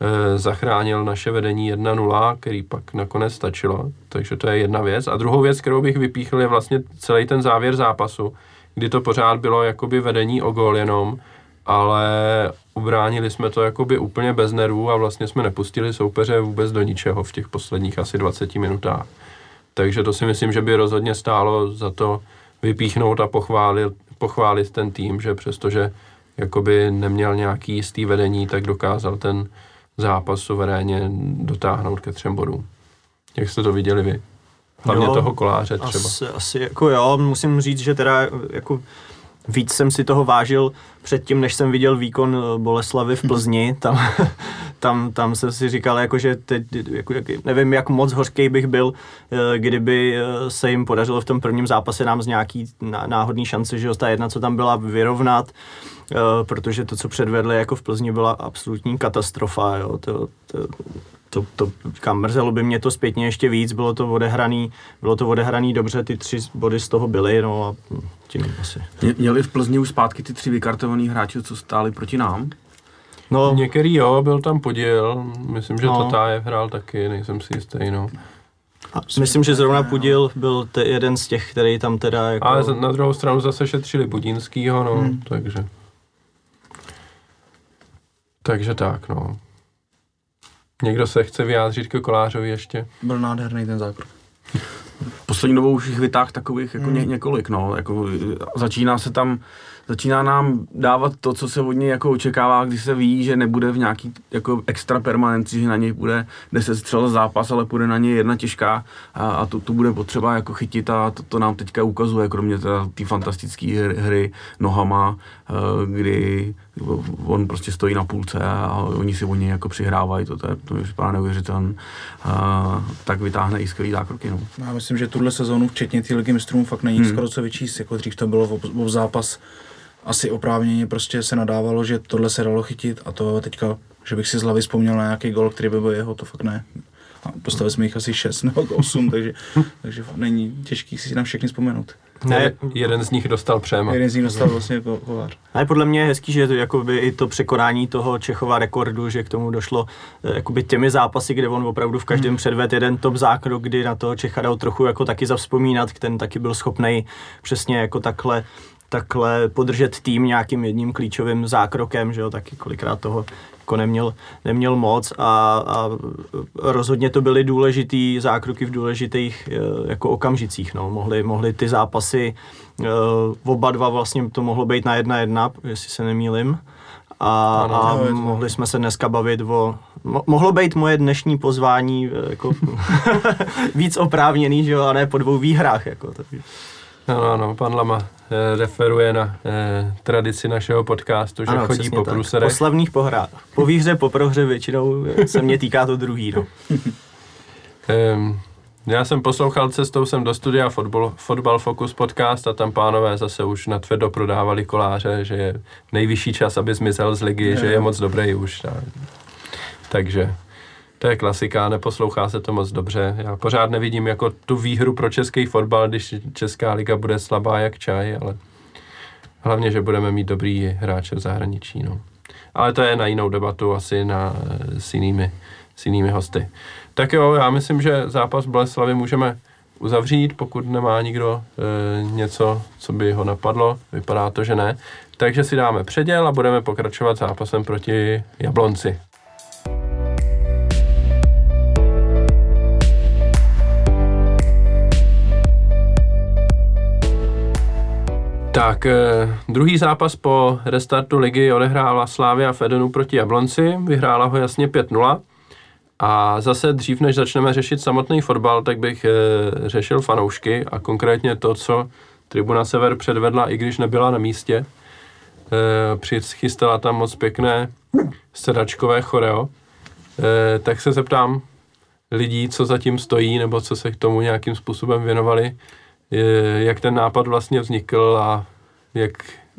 eh, zachránil naše vedení 1-0, který pak nakonec stačilo. Takže to je jedna věc. A druhou věc, kterou bych vypíchl, je vlastně celý ten závěr zápasu, kdy to pořád bylo jakoby vedení o gól jenom, ale ubránili jsme to jakoby úplně bez nervů a vlastně jsme nepustili soupeře vůbec do ničeho v těch posledních asi 20 minutách. Takže to si myslím, že by rozhodně stálo za to vypíchnout a pochválit, pochválit ten tým, že přestože jakoby neměl nějaký jistý vedení, tak dokázal ten zápas suverénně dotáhnout ke třem bodům. Jak jste to viděli vy? Hlavně jo, toho koláře třeba. Asi, asi jako jo, musím říct, že teda jako víc jsem si toho vážil předtím, než jsem viděl výkon eh, Boleslavy v Plzni. Tam, tam, tam jsem si říkal, jako, že teď, jako, nevím, jak moc hořký bych byl, eh, kdyby eh, se jim podařilo v tom prvním zápase nám z nějaký náhodný šance, že ta jedna, co tam byla, vyrovnat, protože to, co předvedli jako v Plzni, byla absolutní katastrofa. Jo. To, to, to, to kam mrzelo by mě to zpětně ještě víc, bylo to odehraný, bylo to odehraný dobře, ty tři body z toho byly, no a tím asi. Měli v Plzni už zpátky ty tři vykartovaný hráči, co stáli proti nám? No, Některý jo, byl tam podíl, myslím, že no. Tatájev hrál taky, nejsem si jistý, no. A myslím, že zrovna Pudil byl te, jeden z těch, který tam teda jako... Ale na druhou stranu zase šetřili Budínskýho, no, hmm. takže... Takže tak, no. Někdo se chce vyjádřit ke Kolářovi ještě? Byl nádherný ten zákrok. Poslední dobou už jich vytáh takových jako hmm. ně, několik, no. Jako, začíná se tam začíná nám dávat to, co se od něj jako očekává, když se ví, že nebude v nějaký jako extra permanenci, že na něj bude 10 střel zápas, ale bude na něj jedna těžká a, a to, to bude potřeba jako chytit a to, to nám teďka ukazuje, kromě té fantastické hry, hry nohama, eh, kdy on prostě stojí na půlce a oni si o něj jako přihrávají, to, to, je, to mi připadá neuvěřitelné, tak vytáhne i skvělý zákroky. No. Já myslím, že tuhle sezónu, včetně té ligy mistrů, fakt není hmm. skoro co vyčíst, jako dřív to bylo v, v zápas asi oprávněně prostě se nadávalo, že tohle se dalo chytit a to teďka, že bych si z hlavy vzpomněl na nějaký gol, který by byl jeho, to fakt ne. A postavili jsme jich asi 6 nebo 8, takže, takže není těžký si na všechny vzpomenout. Ne, jeden z nich dostal přema. Jeden z nich dostal vlastně kovář. Ale podle mě je hezký, že to, jakoby i to překonání toho Čechova rekordu, že k tomu došlo eh, jakoby těmi zápasy, kde on opravdu v každém hmm. předved jeden top zákrok, kdy na toho Čecha dal trochu jako taky zavzpomínat, ten taky byl schopný přesně jako takhle takhle podržet tým nějakým jedním klíčovým zákrokem, že jo, taky kolikrát toho jako neměl, neměl moc a, a rozhodně to byly důležitý zákroky v důležitých eh, jako okamžicích, no. mohly, mohly ty zápasy eh, oba dva vlastně to mohlo být na jedna jedna, jestli se nemýlim. A, ano, a mohli jsme se dneska bavit o... Mo, mohlo být moje dnešní pozvání eh, jako víc oprávněný, že jo, a ne po dvou výhrách. Jako, takže. Ano, ano, pan Lama eh, referuje na eh, tradici našeho podcastu, že ano, chodí po průserech. Po slavných pohrách. Po výhře, po prohře většinou se mě týká to druhý, no. um, já jsem poslouchal cestou jsem do studia Fotbal, Fotbal Focus podcast a tam pánové zase už na tvrdo prodávali koláře, že je nejvyšší čas, aby zmizel z ligy, je, že je moc dobrý už. Tak. Takže to je klasika, neposlouchá se to moc dobře. Já pořád nevidím jako tu výhru pro český fotbal, když Česká liga bude slabá jak čaj, ale hlavně, že budeme mít dobrý hráče v zahraničí. No. Ale to je na jinou debatu, asi na, s, jinými, s jinými hosty. Tak jo, já myslím, že zápas Boleslavy můžeme uzavřít, pokud nemá nikdo e, něco, co by ho napadlo. Vypadá to, že ne. Takže si dáme předěl a budeme pokračovat zápasem proti Jablonci. Tak, eh, druhý zápas po restartu ligy odehrála Slávia Fedenu proti Jablonci, vyhrála ho jasně 5-0. A zase dřív, než začneme řešit samotný fotbal, tak bych e, řešil fanoušky a konkrétně to, co Tribuna Sever předvedla, i když nebyla na místě. E, přichystala tam moc pěkné sedačkové choreo. Tak se zeptám lidí, co zatím stojí, nebo co se k tomu nějakým způsobem věnovali, jak ten nápad vlastně vznikl a jak,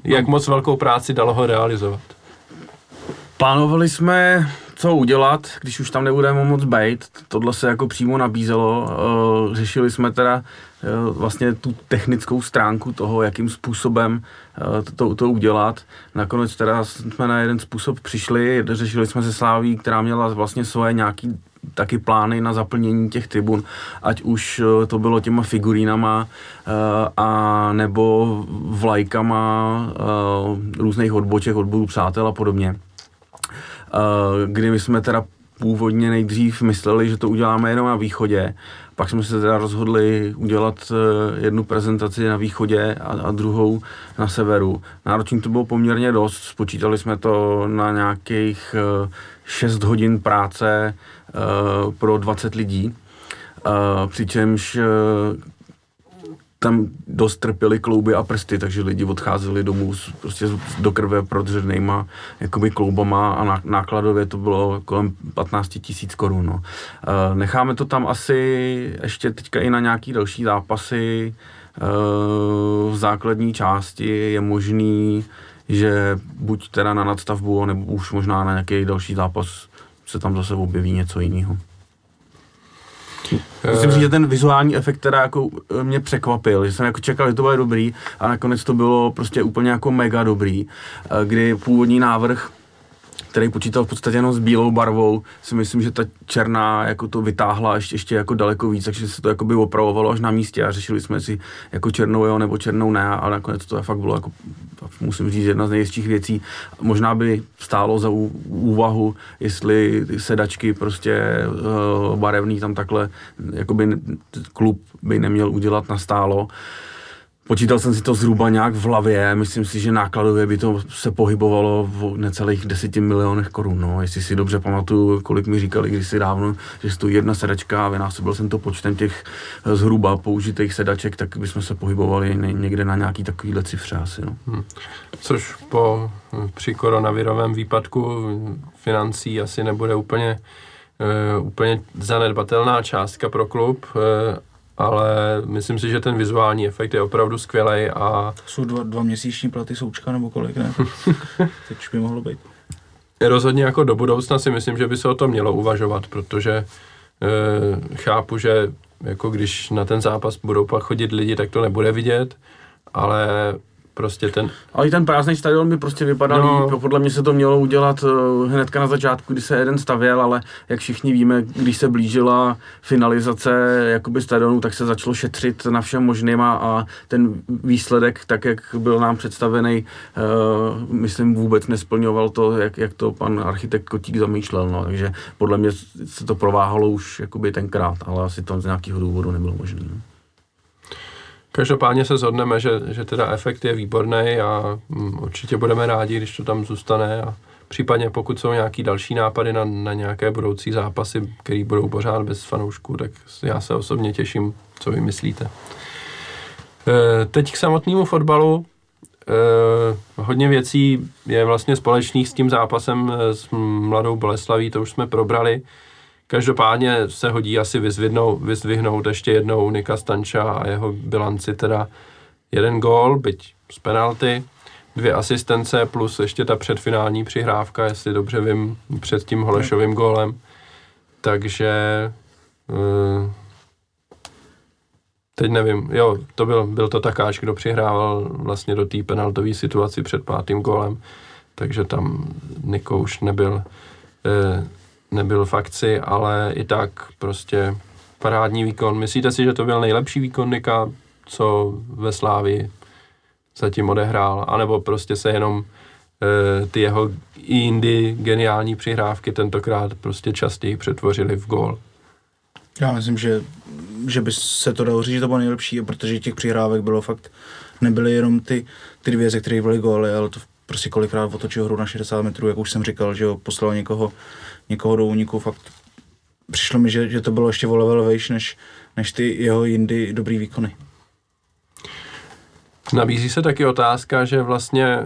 jak moc velkou práci dalo ho realizovat. Plánovali jsme, co udělat, když už tam nebudeme moc být. Tohle se jako přímo nabízelo. Eh, řešili jsme teda eh, vlastně tu technickou stránku toho, jakým způsobem eh, to, to, udělat. Nakonec teda jsme na jeden způsob přišli, řešili jsme se Sláví, která měla vlastně svoje nějaký taky plány na zaplnění těch tribun, ať už eh, to bylo těma figurínama eh, a nebo vlajkama eh, různých odboček, odborů přátel a podobně. Kdy my jsme teda původně nejdřív mysleli, že to uděláme jenom na východě, pak jsme se teda rozhodli udělat jednu prezentaci na východě a, a druhou na severu. Náročný to bylo poměrně dost, spočítali jsme to na nějakých 6 hodin práce uh, pro 20 lidí, uh, přičemž uh, tam dost trpěly klouby a prsty, takže lidi odcházeli domů s, prostě do krve prodřenýma jakoby kloubama a nákladově to bylo kolem 15 tisíc korun. No. Necháme to tam asi ještě teďka i na nějaký další zápasy. V základní části je možný, že buď teda na nadstavbu, nebo už možná na nějaký další zápas se tam zase objeví něco jiného. Musím říct, že ten vizuální efekt teda jako eh, mě překvapil, že jsem jako čekal, že to bude dobrý a nakonec to bylo prostě úplně jako mega dobrý, eh, kdy původní návrh který počítal v podstatě jenom s bílou barvou, si myslím, že ta černá jako to vytáhla ještě, ještě jako daleko víc, takže se to jako by opravovalo až na místě a řešili jsme si jako černou jo nebo černou ne a nakonec to fakt bylo jako, musím říct, jedna z nejistších věcí. Možná by stálo za úvahu, jestli sedačky prostě uh, barevný tam takhle, jakoby klub by neměl udělat na stálo. Uh, Počítal jsem si to zhruba nějak v hlavě, myslím si, že nákladově by to se pohybovalo v necelých deseti milionech korun, no. Jestli si dobře pamatuju, kolik mi říkali kdysi dávno, že stojí jedna sedačka a vynásobil jsem to počtem těch eh, zhruba použitých sedaček, tak bychom se pohybovali někde na nějaký takovýhle cifře asi, no. Hmm. Což po, hm, při koronavirovém výpadku financí asi nebude úplně Uh, úplně zanedbatelná částka pro klub, uh, ale myslím si, že ten vizuální efekt je opravdu skvělý a... Jsou dva, dva měsíční platy součka nebo kolik, ne? Teď by mohlo být. Rozhodně jako do budoucna si myslím, že by se o tom mělo uvažovat, protože e, chápu, že jako když na ten zápas budou pak chodit lidi, tak to nebude vidět, ale prostě ten... Ale i ten prázdný stadion by prostě vypadal no. líp. Podle mě se to mělo udělat uh, hnedka na začátku, kdy se jeden stavěl, ale jak všichni víme, když se blížila finalizace jakoby stadionu, tak se začalo šetřit na všem možným a ten výsledek, tak jak byl nám představený, uh, myslím vůbec nesplňoval to, jak, jak to pan architekt Kotík zamýšlel. No. Takže podle mě se to prováhalo už jakoby tenkrát, ale asi to z nějakého důvodu nebylo možné. No. Každopádně se zhodneme, že, že teda efekt je výborný a mm, určitě budeme rádi, když to tam zůstane a případně pokud jsou nějaký další nápady na, na nějaké budoucí zápasy, které budou pořád bez fanoušků, tak já se osobně těším, co vy myslíte. E, teď k samotnému fotbalu. E, hodně věcí je vlastně společných s tím zápasem s Mladou Boleslaví, to už jsme probrali. Každopádně se hodí asi vyzvihnout, vyzvihnout ještě jednou Nika Stanča a jeho bilanci teda jeden gól, byť z penalty, dvě asistence plus ještě ta předfinální přihrávka, jestli dobře vím, před tím Holešovým gólem. Takže uh, teď nevím, jo, to byl, byl to takáč, kdo přihrával vlastně do té penaltové situaci před pátým gólem, takže tam Niko už nebyl uh, nebyl v akci, ale i tak prostě parádní výkon. Myslíte si, že to byl nejlepší výkon Nika, co ve Slávi zatím odehrál, anebo prostě se jenom e, ty jeho jindy geniální přihrávky tentokrát prostě častěji přetvořily v gól? Já myslím, že, že by se to dalo říct, že to bylo nejlepší, protože těch přihrávek bylo fakt, nebyly jenom ty, ty dvě, ze kterých byly góly, ale to prostě kolikrát otočil hru na 60 metrů, jak už jsem říkal, že ho poslal někoho někoho do úniku, fakt přišlo mi, že, že to bylo ještě o level vejš, než, než ty jeho jindy dobrý výkony. Nabízí se taky otázka, že vlastně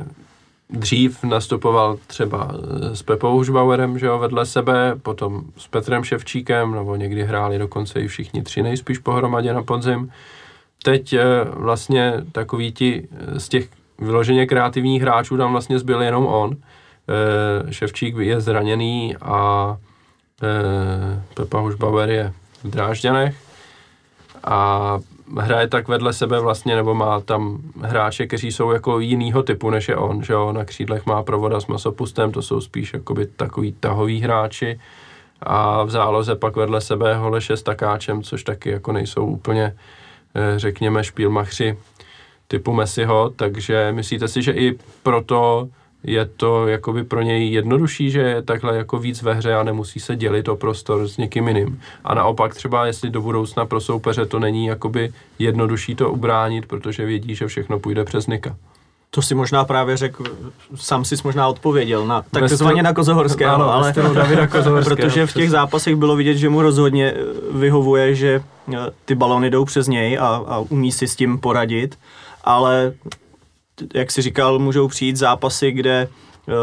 dřív nastupoval třeba s Pepou Žbauerem, že jo, vedle sebe, potom s Petrem Ševčíkem, nebo někdy hráli dokonce i všichni tři nejspíš pohromadě na podzim. Teď eh, vlastně takový ti z těch vyloženě kreativních hráčů tam vlastně zbyl jenom on. Eh, Ševčík je zraněný a eh, Pepa Hušbauer je v Drážďanech. A hraje tak vedle sebe vlastně, nebo má tam hráče, kteří jsou jako jinýho typu, než je on, že jo, na křídlech má provoda s masopustem, to jsou spíš jakoby takový tahový hráči. A v záloze pak vedle sebe Holeše s takáčem, což taky jako nejsou úplně, eh, řekněme, špílmachři typu Messiho, takže myslíte si, že i proto je to jakoby pro něj jednodušší, že je takhle jako víc ve hře a nemusí se dělit o prostor s někým jiným. A naopak třeba, jestli do budoucna pro soupeře to není jakoby jednodušší to ubránit, protože vědí, že všechno půjde přes Nika. To si možná právě řekl, sám si možná odpověděl na takzvaně na Kozohorského, ano, ale Davida Kozohorského, protože v těch zápasech bylo vidět, že mu rozhodně vyhovuje, že ty balony jdou přes něj a, a umí si s tím poradit, ale jak si říkal, můžou přijít zápasy, kde Eh,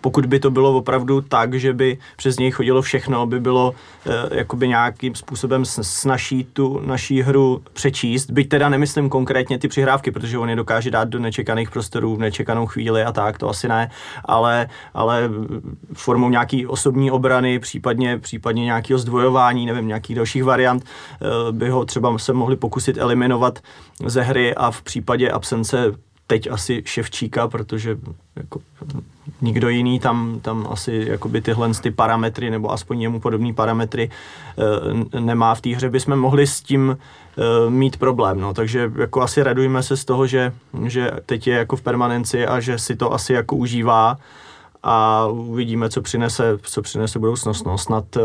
pokud by to bylo opravdu tak, že by přes něj chodilo všechno, by bylo eh, jakoby nějakým způsobem snaží tu naší hru přečíst, byť teda nemyslím konkrétně ty přihrávky, protože on je dokáže dát do nečekaných prostorů v nečekanou chvíli a tak, to asi ne, ale, ale formou nějaký osobní obrany, případně, případně nějakého zdvojování, nevím, nějakých dalších variant, eh, by ho třeba se mohli pokusit eliminovat ze hry a v případě absence teď asi Ševčíka, protože jako nikdo jiný tam, tam asi jakoby tyhle ty parametry, nebo aspoň jemu podobné parametry e, nemá v té hře, bychom mohli s tím e, mít problém. No. Takže jako asi radujeme se z toho, že, že teď je jako v permanenci a že si to asi jako užívá a uvidíme, co přinese, co přinese budoucnost. No, snad, eh,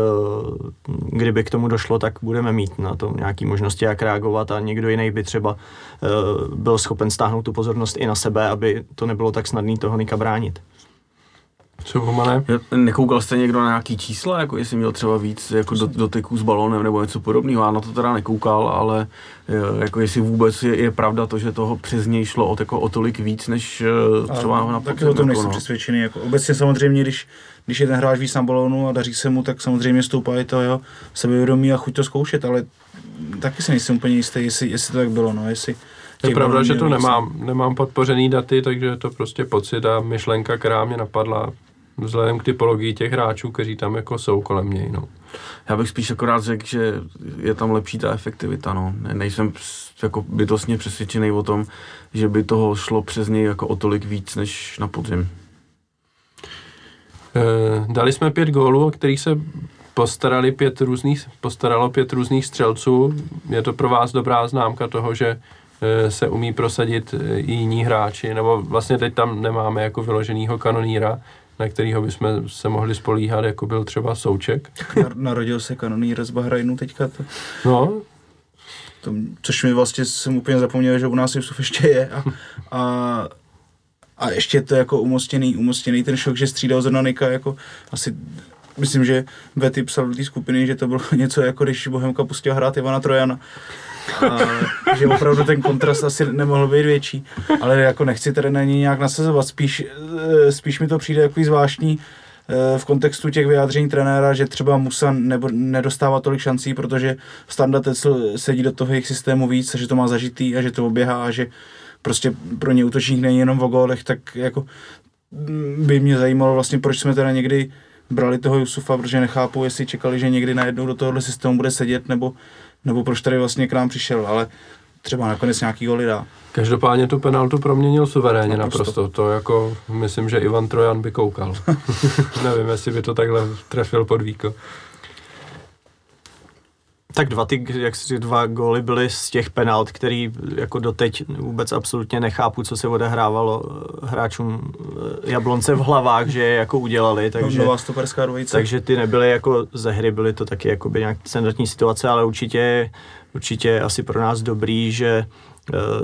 kdyby k tomu došlo, tak budeme mít na to nějaké možnosti, jak reagovat a někdo jiný by třeba eh, byl schopen stáhnout tu pozornost i na sebe, aby to nebylo tak snadné toho Nika bránit. Co Romane? Nekoukal jste někdo na nějaký čísla, jako jestli měl třeba víc jako do, dotyků s balonem nebo něco podobného? Já na to teda nekoukal, ale eh, jako jestli vůbec je, je pravda to, že toho přes něj šlo o, jako o tolik víc, než eh, třeba na Taky o tom nejsem no. přesvědčený. Jako obecně samozřejmě, když, když je ten hráč víc na balonu a daří se mu, tak samozřejmě stoupá i to jeho sebevědomí a chuť to zkoušet, ale taky si nejsem úplně jistý, jestli, jestli to tak bylo, no, jestli je pravda, že to nemám, nemám podpořený daty, takže je to prostě pocit a myšlenka, která mě napadla vzhledem k typologii těch hráčů, kteří tam jako jsou kolem něj. No. Já bych spíš akorát řekl, že je tam lepší ta efektivita. No. Ne, nejsem jako bytostně přesvědčený o tom, že by toho šlo přes něj jako o tolik víc než na podzim. E, dali jsme pět gólů, o kterých se postarali pět různých, postaralo pět různých střelců. Je to pro vás dobrá známka toho, že eh, se umí prosadit eh, i jiní hráči, nebo vlastně teď tam nemáme jako vyloženýho kanoníra, na kterého bychom se mohli spolíhat, jako byl třeba Souček. Narodil se kanonýr z Bahrajnu teďka. To... No. To, což mi vlastně jsem úplně zapomněl, že u nás Jusuf ještě je. A, a, a ještě to jako umostěný, umostěný ten šok, že střídal Zrnanika jako asi myslím, že Betty psal do té skupiny, že to bylo něco jako když Bohemka pustil hrát Ivana Trojana a, že opravdu ten kontrast asi nemohl být větší. Ale jako nechci tady na něj nějak nasazovat, spíš, eh, spíš mi to přijde jako zvláštní eh, v kontextu těch vyjádření trenéra, že třeba Musa nebo nedostává tolik šancí, protože Standa Tecl sedí do toho jejich systému víc, a že to má zažitý a že to oběhá a že prostě pro ně útočník není jenom o gólech, tak jako by mě zajímalo vlastně, proč jsme teda někdy brali toho Jusufa, protože nechápu, jestli čekali, že někdy najednou do tohohle systému bude sedět, nebo nebo proč tady vlastně k nám přišel, ale třeba nakonec nějaký goly dá. Každopádně tu penaltu proměnil suverénně naprosto. naprosto. To jako, myslím, že Ivan Trojan by koukal. Nevím, jestli by to takhle trefil pod víko. Tak dva, ty, jak si dva góly byly z těch penalt, který jako doteď vůbec absolutně nechápu, co se odehrávalo eh, hráčům eh, Jablonce v hlavách, že je jako udělali. Takže, Nová stoperská dvojice. Takže ty nebyly jako ze hry, byly to taky jako by nějak standardní situace, ale určitě, určitě asi pro nás dobrý, že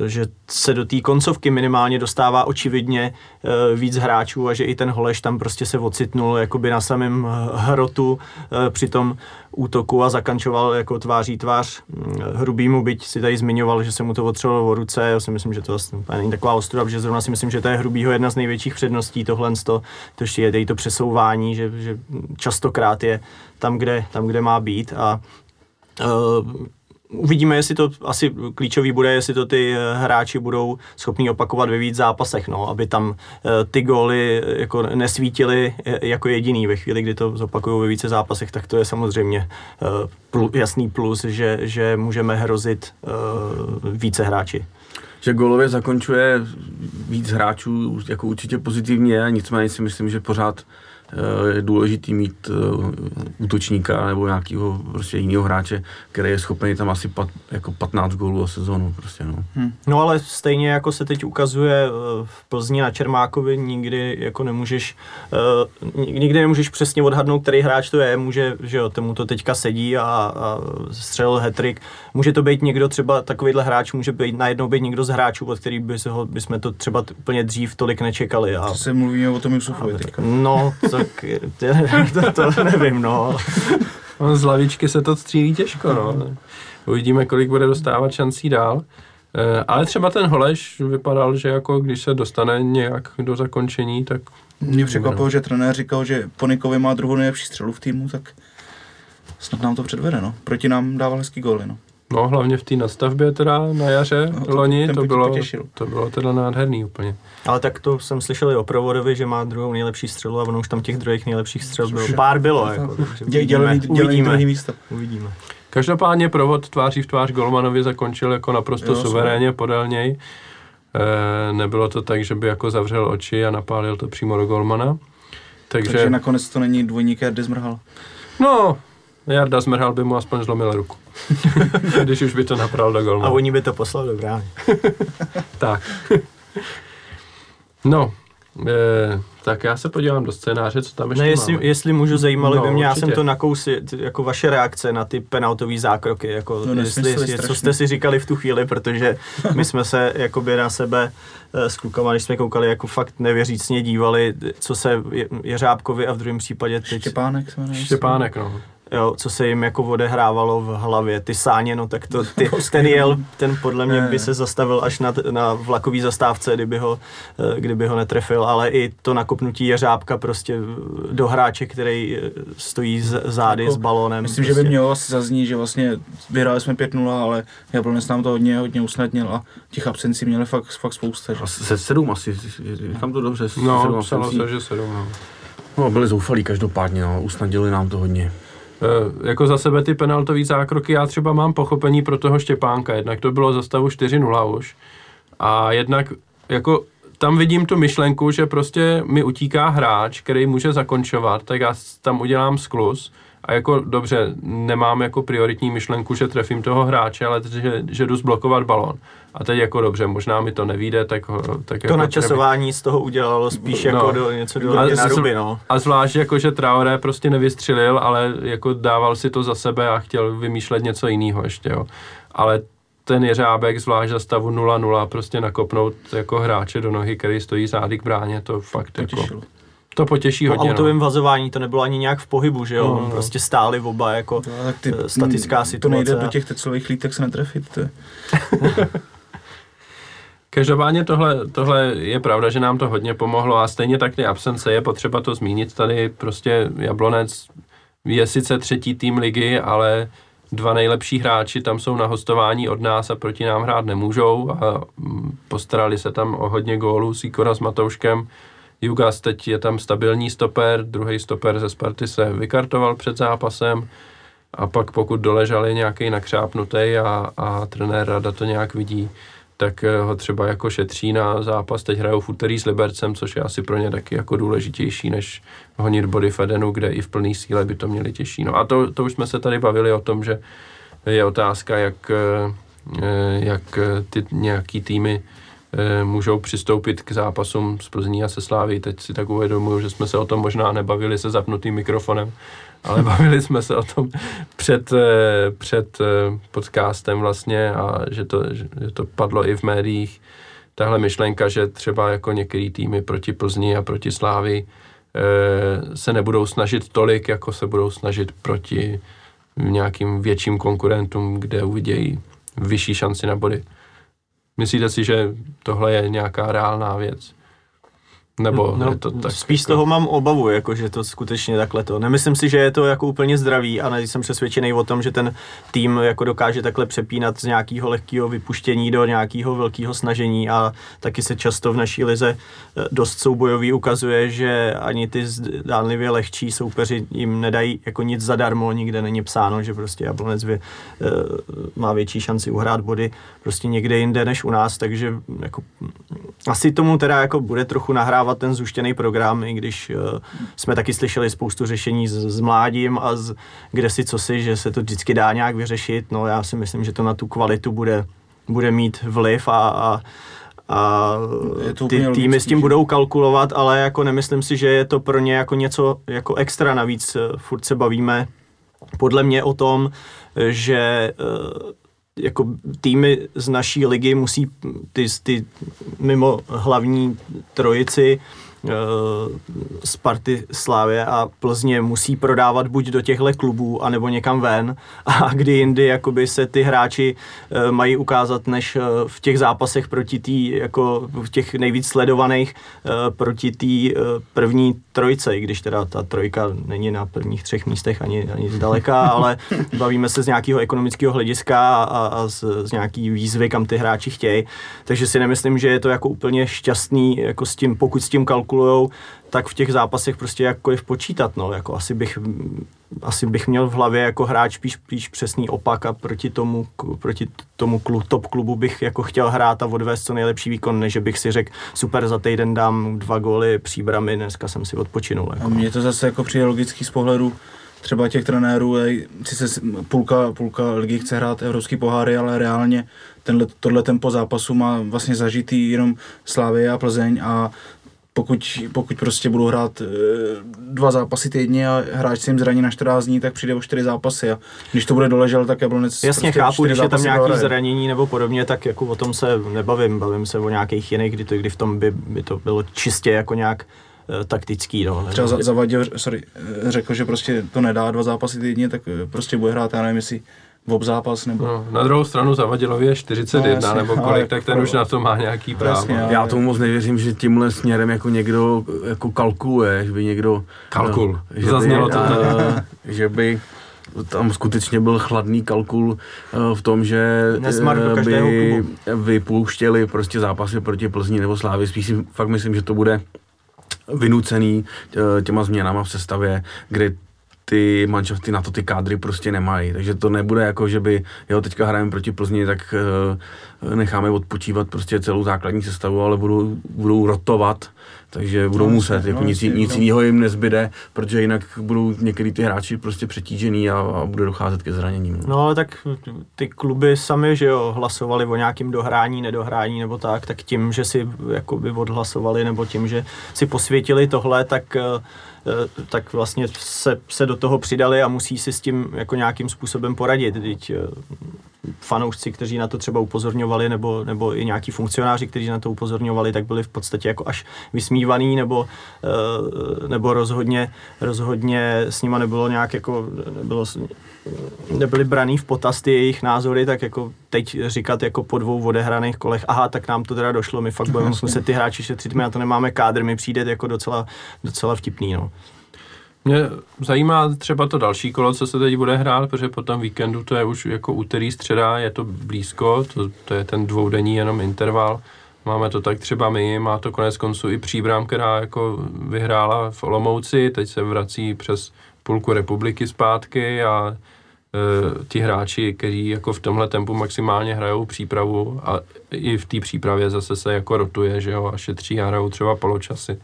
že se do té koncovky minimálně dostává očividně eh, víc hráčů a že i ten Holeš tam prostě se ocitnul jakoby na samém hrotu eh, při tom útoku a zakančoval jako tváří tvář hm, hrubýmu, byť si tady zmiňoval, že se mu to otřelo v ruce, já si myslím, že to vlastně není taková ostuda, protože zrovna si myslím, že to je hrubýho jedna z největších předností tohle, to, to je to přesouvání, že, že častokrát je tam, kde, tam, kde má být a Uvidíme, jestli to asi klíčový bude, jestli to ty eh, hráči budou schopni opakovat ve víc zápasech, no, aby tam eh, ty góly eh, jako nesvítily jako jediný. Ve chvíli, kdy to zopakují ve více zápasech, tak to je samozřejmě jasný plus, že, že můžeme hrozit více hráči že golově zakončuje víc hráčů jako určitě pozitivně, nicméně si myslím, že pořád je důležitý mít uh, útočníka nebo nějakého prostě jiného hráče, který je schopný tam asi pat, jako 15 gólů a sezonu. Prostě, no. Hmm. no ale stejně jako se teď ukazuje eh, v Plzni na Čermákovi, nikdy jako nemůžeš nikdy nemůžeš přesně odhadnout, který hráč to je, může, že jo, tomu to teďka sedí a, a střelil hetrik. Může to být někdo třeba, takovýhle hráč může být najednou být někdo z hráčů, od který by se ho, bychom to třeba úplně dřív tolik nečekali. A, se mluví o tom Jusufovi teďka. No, tak to, to, to nevím, no. No, z lavičky se to střílí těžko, no. Uvidíme, kolik bude dostávat šancí dál. Eh, ale třeba ten Holeš vypadal, že jako když se dostane nějak do zakončení, tak... Mě překvapilo, že trenér říkal, že Ponikovi má druhou nejlepší střelu v týmu, tak snad nám to předvede, no. Proti nám dával hezký góly, no. No, hlavně v té nastavbě teda na jaře, No, to- loni, to bylo, potěšil. to bylo teda nádherný úplně. Ale tak to jsem slyšel i o Provodovi, že má druhou nejlepší střelu a ono už tam těch druhých nejlepších střel bylo. Pár bylo, jako, dělali, uvidíme, dělali uvidíme, místo. uvidíme. Každopádně provod tváří v tvář Golmanovi zakončil jako naprosto Jo, suverénně podél něj. E, nebylo to tak, že by jako zavřel oči a napálil to přímo do Golmana. Takže, Takže nakonec to není dvojník Jardy Zmrhal. no, Jarda Zmrhal by mu aspoň zlomil ruku. Když už by to napral do A Golmana. oni by to poslali do brány. Tak. no, e, tak já se podívám do scénáře, co tam ještě Ne, jestli, máme. jestli můžu, zajímalo No, by mě, já určitě. jsem to nakousit, jako vaše reakce na ty penaltové zákroky, jako No, jestli, nesmysly je, co jste si říkali v tu chvíli, protože my jsme se jakoby na sebe eh, s klukama, když jsme koukali, jako fakt nevěřícně dívali, co se Je- Jeřábkovi a v druhém případě teď, Štěpánek se jmenuje. Štěpánek, no. Jo, co se jim jako odehrávalo v hlavě, ty sáně, no tak to, ty, ten jel, ten podle mě by se zastavil až na, na vlakový zastávce, kdyby ho, eh, kdyby ho netrefil, ale i to nakopnutí Jeřábka prostě do hráče, který eh, stojí z, zády Jako, s balónem. Myslím, že prostě. by mělo asi zaznít, že vlastně vyhráli jsme 5-0, ale Jablonec nám to hodně, hodně usnadnil a těch absencí měli fakt, fakt spousta. Že? A se sedm asi, říkám to dobře, s No, sedm absencí. se, že sedm, no. No, byli zoufalí každopádně, no, usnadili nám to hodně. E, jako za sebe ty penaltové zákroky já třeba mám pochopení pro toho Štěpánka, jednak to bylo za stavu 4-0 už. A jednak jako tam vidím tu myšlenku, že prostě mi utíká hráč, který může zakončovat, tak já tam udělám sklus a jako dobře, nemám jako prioritní myšlenku, že trefím toho hráče, ale že, že jdu zblokovat balon. A teď jako dobře, možná mi to nevíde, tak, ho- tak To jako načasování z toho udělalo spíš No. jako do, něco do Ale na ruby, no. A zvlášť jako, že Traoré prostě nevystřelil, ale jako dával si to za sebe a chtěl vymýšlet něco jiného ještě, jo. Ale ten Jeřábek, zvlášť za stavu 0-0, prostě nakopnout jako hráče do nohy, který stojí zády k bráně, to fakt jako... Potěšilo. To potěší Po hodně, autovém no. vazování to nebylo ani nějak v pohybu, že jo, No, no. prostě stáli oba jako No, tak ty, eh, statická situace. To nejde do těch teclových lítek se netrefit. To je. Každopádně tohle, tohle je pravda, že nám to hodně pomohlo a stejně tak ty absence je potřeba to zmínit. Tady prostě Jablonec je sice třetí tým ligy, ale dva nejlepší hráči tam jsou na hostování od nás a proti nám hrát nemůžou a mm, postarali se tam o hodně gólů Sikora s Matouškem. Jugas teď je tam stabilní stoper, druhý stoper ze Sparty se vykartoval před zápasem a pak pokud doležal je nějaký nakřápnutý a, a trenér Rada to nějak vidí, tak eh, ho třeba jako šetří na zápas. Teď hrajou v úterý s Libercem, což je asi pro ně taky jako důležitější, než honit body v Edenu, kde i v plné síle by to měli těžší. No a to, to už jsme se tady bavili o tom, že je otázka, jak, eh, eh, jak ty nějaký týmy můžou přistoupit k zápasům s Plzní a se Sláví. Teď si tak uvědomuju, že jsme se o tom možná nebavili se zapnutým mikrofonem, ale bavili jsme se o tom před, eh, před eh, podcastem vlastně a že to, že to padlo i v médiích. Tahle myšlenka, že třeba jako některý týmy proti Plzni a proti Slávi eh, se nebudou snažit tolik, jako se budou snažit proti nějakým větším konkurentům, kde uvidějí vyšší šanci na body. Myslíte si, že tohle je nějaká reálná věc? Nebo no, je to tak? spíš z toho mám obavu, jako, že to skutečně takhle to. Nemyslím si, že je to jako úplně zdravý a nejsem přesvědčený o tom, že ten tým jako dokáže takhle přepínat z nějakého lehkého vypuštění do nějakého velkého snažení a taky se často v naší lize eh, dost soubojový ukazuje, že ani ty zdánlivě lehčí soupeři jim nedají jako nic zadarmo, nikde není psáno, že prostě Jablonec vě, eh, má větší šanci uhrát body prostě někde jinde než u nás, takže jako asi tomu teda jako bude trochu nahrávat ten zuštěný program, i když uh, jsme taky slyšeli spoustu řešení s, s mládím a z, kde si co si, že se to vždycky dá nějak vyřešit. No já si myslím, že to na tu kvalitu bude, bude mít vliv a, a a ty týmy s tím že? budou kalkulovat, ale jako nemyslím si, že je to pro ně jako něco jako extra. Navíc eh, furt se bavíme podle mě o tom, že eh, jako týmy z naší ligy musí ty, ty mimo hlavní trojici Sparty, Slávě a Plzně musí prodávat buď do těchto klubů, anebo někam ven a kdy jindy jakoby se ty hráči mají ukázat než v těch zápasech proti tý, jako v těch nejvíc sledovaných proti té první trojce, i když teda ta trojka není na prvních třech místech ani, ani zdaleka, ale bavíme se z nějakého ekonomického hlediska a, a z, z nějaký výzvy, kam ty hráči chtějí. Takže si nemyslím, že je to jako úplně šťastný, jako s tím, pokud s tím kalkulujou, tak v těch zápasech prostě jakkoliv počítat, no, jako asi bych, asi bych měl v hlavě jako hráč spíš, spíš přesný opak a proti tomu, proti tomu klub, top klubu bych jako chtěl hrát a odvést co nejlepší výkon, než bych si řekl, super, za týden dám dva góly, příbramy, dneska jsem si odpočinul. Jako. A mně to zase jako přijde logický z pohledu, třeba těch trenérů, sice půlka, půlka ligy chce hrát evropský poháry, ale reálně tenhle, tohle tempo zápasu má vlastně zažitý jenom Slávy a Plzeň a pokud, pokud prostě budou hrát e, dva zápasy týdně a hráč si jim zraní na 14 dní, tak přijde o čtyři zápasy a když to bude doležel, tak Jablonec Jasně prostě chápu, když je tam nějaký dohraje. zranění nebo podobně, tak jako o tom se nebavím, bavím se o nějakých jiných, kdy, to, kdy v tom by, by to bylo čistě jako nějak Eh, taktický. No. Třeba Zavadil sorry, eh, řekl, že prostě to nedá dva zápasy týdně, tak eh, prostě bude hrát, já nevím, jestli v zápas nebo... No, na druhou stranu Zavadilovi je 41 no, jasně, nebo kolik, tak ten už na to má nějaký právo. Jasně, já tomu moc nevěřím, že tímhle směrem jako někdo jako kalkuluje, že by někdo... Kalkul, že zaznělo by, to tady. Že by tam skutečně byl chladný kalkul v tom, že by vypouštěli prostě zápasy proti Plzni nebo Slávy. Spíš si fakt myslím, že to bude vynucený eh, těma změnama v sestavě, kdy ty manšafty na to ty kádry prostě nemají. Takže to nebude jako, že by, jo, teďka hrajeme proti Plzni, tak uh, necháme odpočívat prostě celou základní sestavu, ale budou, budou rotovat takže budou no, muset, jako no, nic, nic no. jiného jim nezbyde, protože jinak budou některý ty hráči prostě přetížený a, a bude docházet ke zraněním. No. no ale tak ty kluby sami, že jo, hlasovali o nějakém dohrání, nedohrání nebo tak, tak tím, že si jakoby odhlasovali nebo tím, že si posvětili tohle, tak eh, tak vlastně se, se do toho přidali a musí si s tím jako nějakým způsobem poradit. Teď eh, fanoušci, kteří na to třeba upozorňovali, nebo, nebo i nějaký funkcionáři, kteří na to upozorňovali, tak byli v podstatě jako až vysmívaný, nebo, eh, nebo rozhodně, rozhodně s nima nebylo nějak jako, nebylo, nebyly braný v potaz ty jejich názory, tak jako teď říkat jako po dvou odehraných kolech, aha, tak nám to teda došlo, my fakt budeme muset ty hráči šetřit, my na to nemáme kádr, mi přijde jako docela, docela vtipný, no. Mě zajímá třeba to další kolo, co se teď bude hrát, protože po tom víkendu to je už jako úterý, středa, je to blízko, to, to je ten dvoudenní jenom interval. Máme to tak třeba my, má to konec konců i příbram, která jako vyhrála v Olomouci, teď se vrací přes půlku republiky zpátky a e, ti hráči, kteří jako v tomhle tempu maximálně hrajou přípravu a i v té přípravě zase se jako rotuje, že jo, a šetří a hrajou třeba poločasy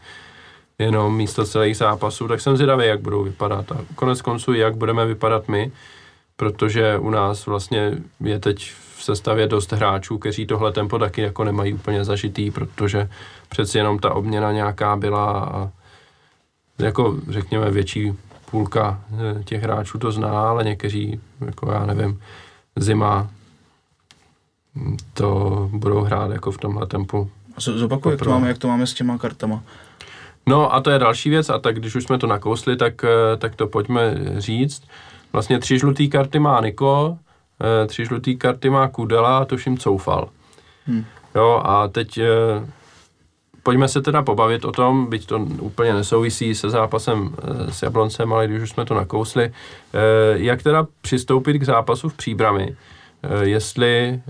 jenom místo celých zápasů, tak jsem zvědavý, jak budou vypadat. A konec konců, jak budeme vypadat my, protože u nás vlastně je teď v sestavě dost hráčů, kteří tohle tempo taky jako nemají úplně zažitý, protože přeci jenom ta obměna nějaká byla a jako řekněme větší půlka eh, těch hráčů to zná, ale někteří, jako já nevím, zima to budou hrát jako v tomhle tempu. Zopakuj, jak to, máme, jak to máme s těma kartama. No a to je další věc a tak když už jsme to nakousli, tak, eh, tak to pojďme říct. Vlastně tři žluté karty má Niko, eh, tři žluté karty má Kudela a tuším Coufal. Hmm. Jo a teď eh, pojďme se teda pobavit o tom, byť to úplně nesouvisí se zápasem s Jabloncem, ale když už jsme to nakousli, jak teda přistoupit k zápasu v příbrami, jestli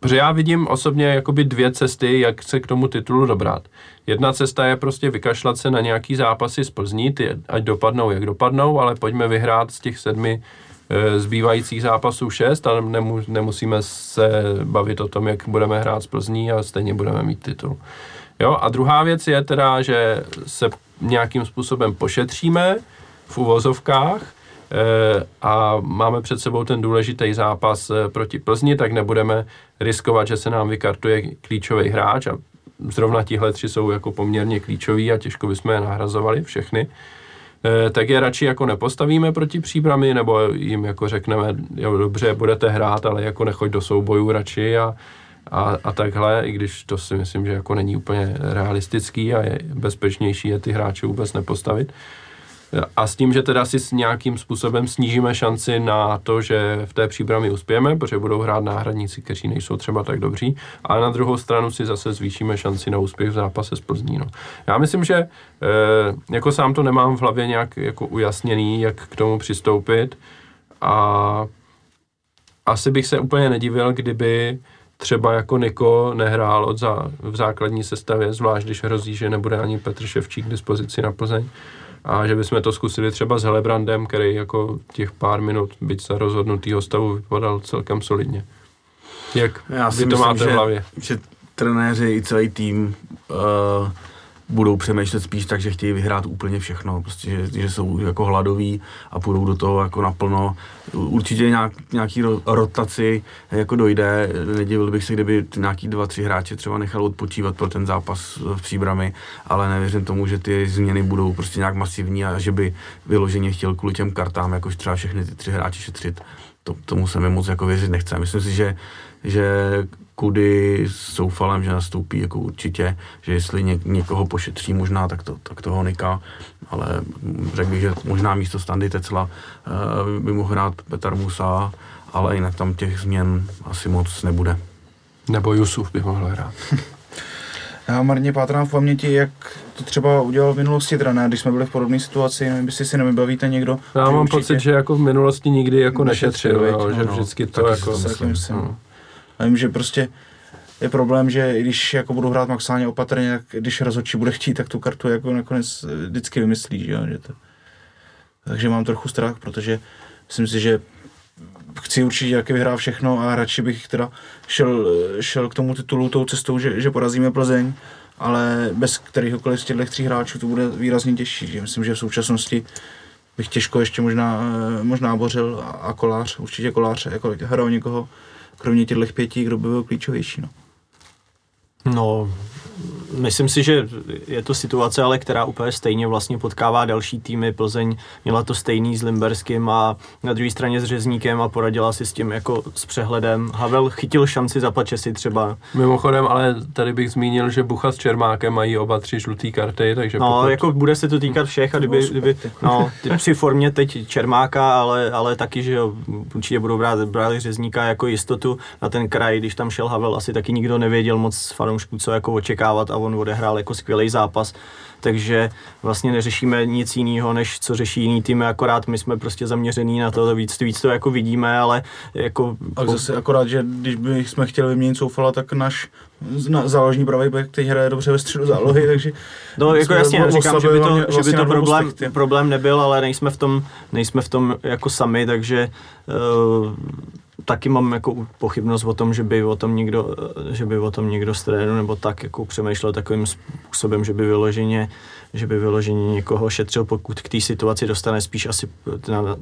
Protože já vidím osobně jakoby dvě cesty, jak se k tomu titulu dobrat. Jedna cesta je prostě vykašlat se na nějaký zápasy z Plzní, ty ať dopadnou, jak dopadnou, ale pojďme vyhrát z těch sedmi e, zbývajících zápasů šest a nemu, nemusíme se bavit o tom, jak budeme hrát z Plzní a stejně budeme mít titul. Jo, a druhá věc je teda, že se nějakým způsobem pošetříme v uvozovkách, a máme před sebou ten důležitý zápas eh, proti Plzni, tak nebudeme riskovat, že se nám vykartuje klíčový hráč a zrovna tihle tři jsou jako poměrně klíčoví a těžko bychom je nahrazovali všechny. E, tak je radši jako nepostavíme proti příbrami, nebo jim jako řekneme, jo, dobře, budete hrát, ale jako nechoď do soubojů radši a, a, a takhle, i když to si myslím, že jako není úplně realistický a je bezpečnější je ty hráče vůbec nepostavit. A s tím, že teda si s nějakým způsobem snížíme šanci na to, že v té příbrami uspějeme, protože budou hrát náhradníci, kteří nejsou třeba tak dobří, ale na druhou stranu si zase zvýšíme šanci na úspěch v zápase s Plzní. No. Já myslím, že e, jako sám to nemám v hlavě nějak jako ujasněný, jak k tomu přistoupit a asi bych se úplně nedivil, kdyby třeba jako Niko nehrál od za, v základní sestavě, zvlášť když hrozí, že nebude ani Petr Ševčík k dispozici na Plzeň a že bychom to zkusili třeba s Helebrandem, který jako těch pár minut, byť za rozhodnutýho stavu, vypadal celkem solidně. Jak Já si vy to myslím, máte že, v hlavě? Že trenéři i celý tým uh, budou přemýšlet spíš tak, že chtějí vyhrát úplně všechno, prostě, že, že jsou jako hladoví a půjdou do toho jako naplno. Určitě nějak, nějaký rotaci jako dojde, nedivil bych se, kdyby nějaký dva, tři hráče třeba nechal odpočívat pro ten zápas v příbrami, ale nevěřím tomu, že ty změny budou prostě nějak masivní a že by vyloženě chtěl kvůli těm kartám jakož třeba všechny ty tři hráče šetřit. To, tomu se mi moc jako věřit nechce. Myslím si, že, že Kudy s Soufalem, že nastoupí jako určitě, že jestli ně, někoho pošetří možná, tak, to, tak toho Nika, ale řekl bych, že možná místo Standy Tecla uh, by mohl hrát Petr Musa, ale jinak tam těch změn asi moc nebude. Nebo Jusuf by mohl hrát. Já marně pátrám v paměti, jak to třeba udělal v minulosti trenér, když jsme byli v podobné situaci, nevím, jestli si nevybavíte někdo. Já mám pocit, že jako v minulosti nikdy jako nešetřil, nešetřil jo, že no, vždycky to jako... Myslím, no. A vím, že prostě je problém, že i když jako budu hrát maximálně opatrně, tak když rozhodčí bude chtít, tak tu kartu jako nakonec vždycky vymyslí, že, že to... Takže mám trochu strach, protože myslím si, že chci určitě taky vyhrát všechno a radši bych teda šel, šel k tomu titulu tou cestou, že, že porazíme Plzeň, ale bez kterýchkoliv z těchto tří hráčů to bude výrazně těžší. Že myslím, že v současnosti bych těžko ještě možná, možná bořil a kolář, určitě kolář, jako hrál někoho, kromě těchto pěti, kdo by byl klíčovější. No. No, myslím si, že je to situace, ale která úplně stejně vlastně potkává další týmy. Plzeň měla to stejný s Limberským a na druhé straně s Řezníkem a poradila si s tím jako s přehledem. Havel chytil šanci za si třeba. Mimochodem, ale tady bych zmínil, že Bucha s Čermákem mají oba tři žluté karty, takže No, pokud... jako bude se to týkat všech a kdyby, kdyby no, ty při formě teď Čermáka, ale, ale taky, že jo, určitě budou brát, brát Řezníka jako jistotu na ten kraj, když tam šel Havel, asi taky nikdo nevěděl moc fanoušků, co jako očekávat a on odehrál jako skvělý zápas, takže vlastně neřešíme nic jiného, než co řeší jiný tým, akorát my jsme prostě zaměřený na to, víc, víc to jako vidíme, ale jako... A zase akorát, že když bychom chtěli vyměnit Soufala, tak náš záložní pravý back teď hraje dobře ve středu zálohy, takže... No jako jasně, říkám, že by to, vlastně že by to problém, problém nebyl, ale nejsme v tom, nejsme v tom jako sami, takže uh, taky mám jako pochybnost o tom, že by o tom někdo, že by o tom někdo z nebo tak jako přemýšlel takovým způsobem, že by vyloženě, že by vyloženě někoho šetřil, pokud k té situaci dostane spíš asi,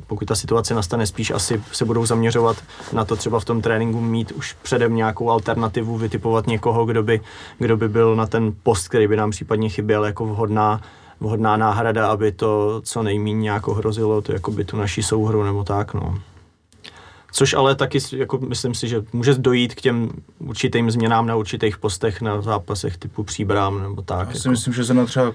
pokud ta situace nastane spíš asi se budou zaměřovat na to třeba v tom tréninku mít už předem nějakou alternativu, vytipovat někoho, kdo by, kdo by byl na ten post, který by nám případně chyběl jako vhodná vhodná náhrada, aby to co nejméně nějak ohrozilo to, jako by tu naší souhru nebo tak, no. Což ale taky, jako myslím si, že může dojít k těm určitým změnám na určitých postech na zápasech typu příbrám nebo tak. Já si jako. myslím, že se na třeba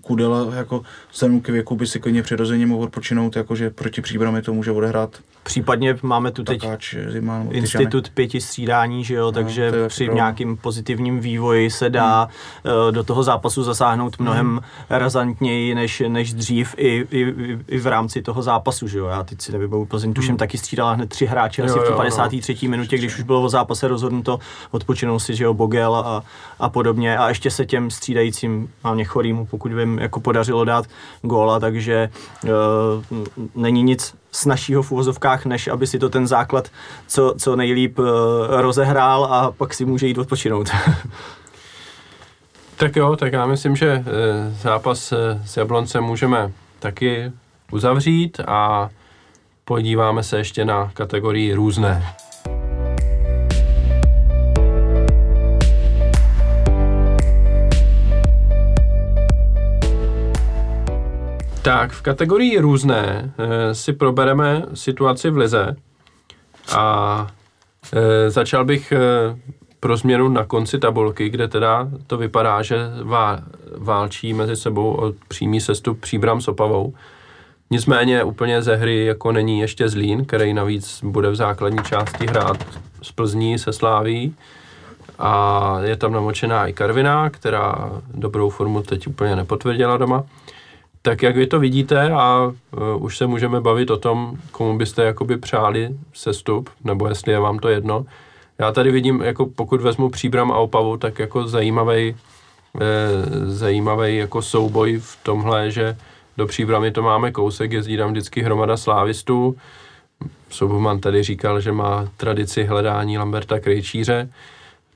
Kudela jako vzhledem k věku by si klidně přirozeně mohl odpočinout, jakože proti příbrami to může odehrát. Případně máme tu teď Takáč, zima, institut pěti střídání, že jo, no, takže při nějakým pozitivním vývoji se dá hmm. do toho zápasu zasáhnout mnohem hmm. razantněji než, než dřív i, i, i, v rámci toho zápasu, že jo. Já teď si nevybavu, Plzeň tuším hmm. taky střídala hned tři hráče jo, asi v 53. No. minutě, když už bylo o zápase rozhodnuto, odpočinou si, že jo, Bogel a, a podobně a ještě se těm střídajícím, hlavně chorým, pokud vím, jako podařilo dát góla, takže uh, není nic snažšího v uvozovkách, než aby si to ten základ co, co nejlíp uh, rozehrál a pak si může jít odpočinout. tak jo, tak já myslím, že uh, zápas uh, s Jabloncem můžeme taky uzavřít a podíváme se ještě na kategorii různé. Tak, v kategorii různé e, si probereme situaci v Lize a e, začal bych e, pro změnu na konci tabulky, kde teda to vypadá, že vá, válčí mezi sebou o přímý sestup Příbram s Opavou. Nicméně úplně ze hry jako není ještě Zlín, který navíc bude v základní části hrát z Plzní se Sláví. A je tam namočená i Karviná, která dobrou formu teď úplně nepotvrdila doma. Tak jak vy to vidíte a uh, už se můžeme bavit o tom, komu byste jakoby přáli sestup, nebo jestli je vám to jedno. Já tady vidím, jako pokud vezmu Příbram a Opavu, tak jako zajímavý, eh, zajímavý jako souboj v tomhle, že do Příbramy to máme kousek, jezdí tam vždycky hromada slávistů. Sobuman tady říkal, že má tradici hledání Lamberta Krejčíře,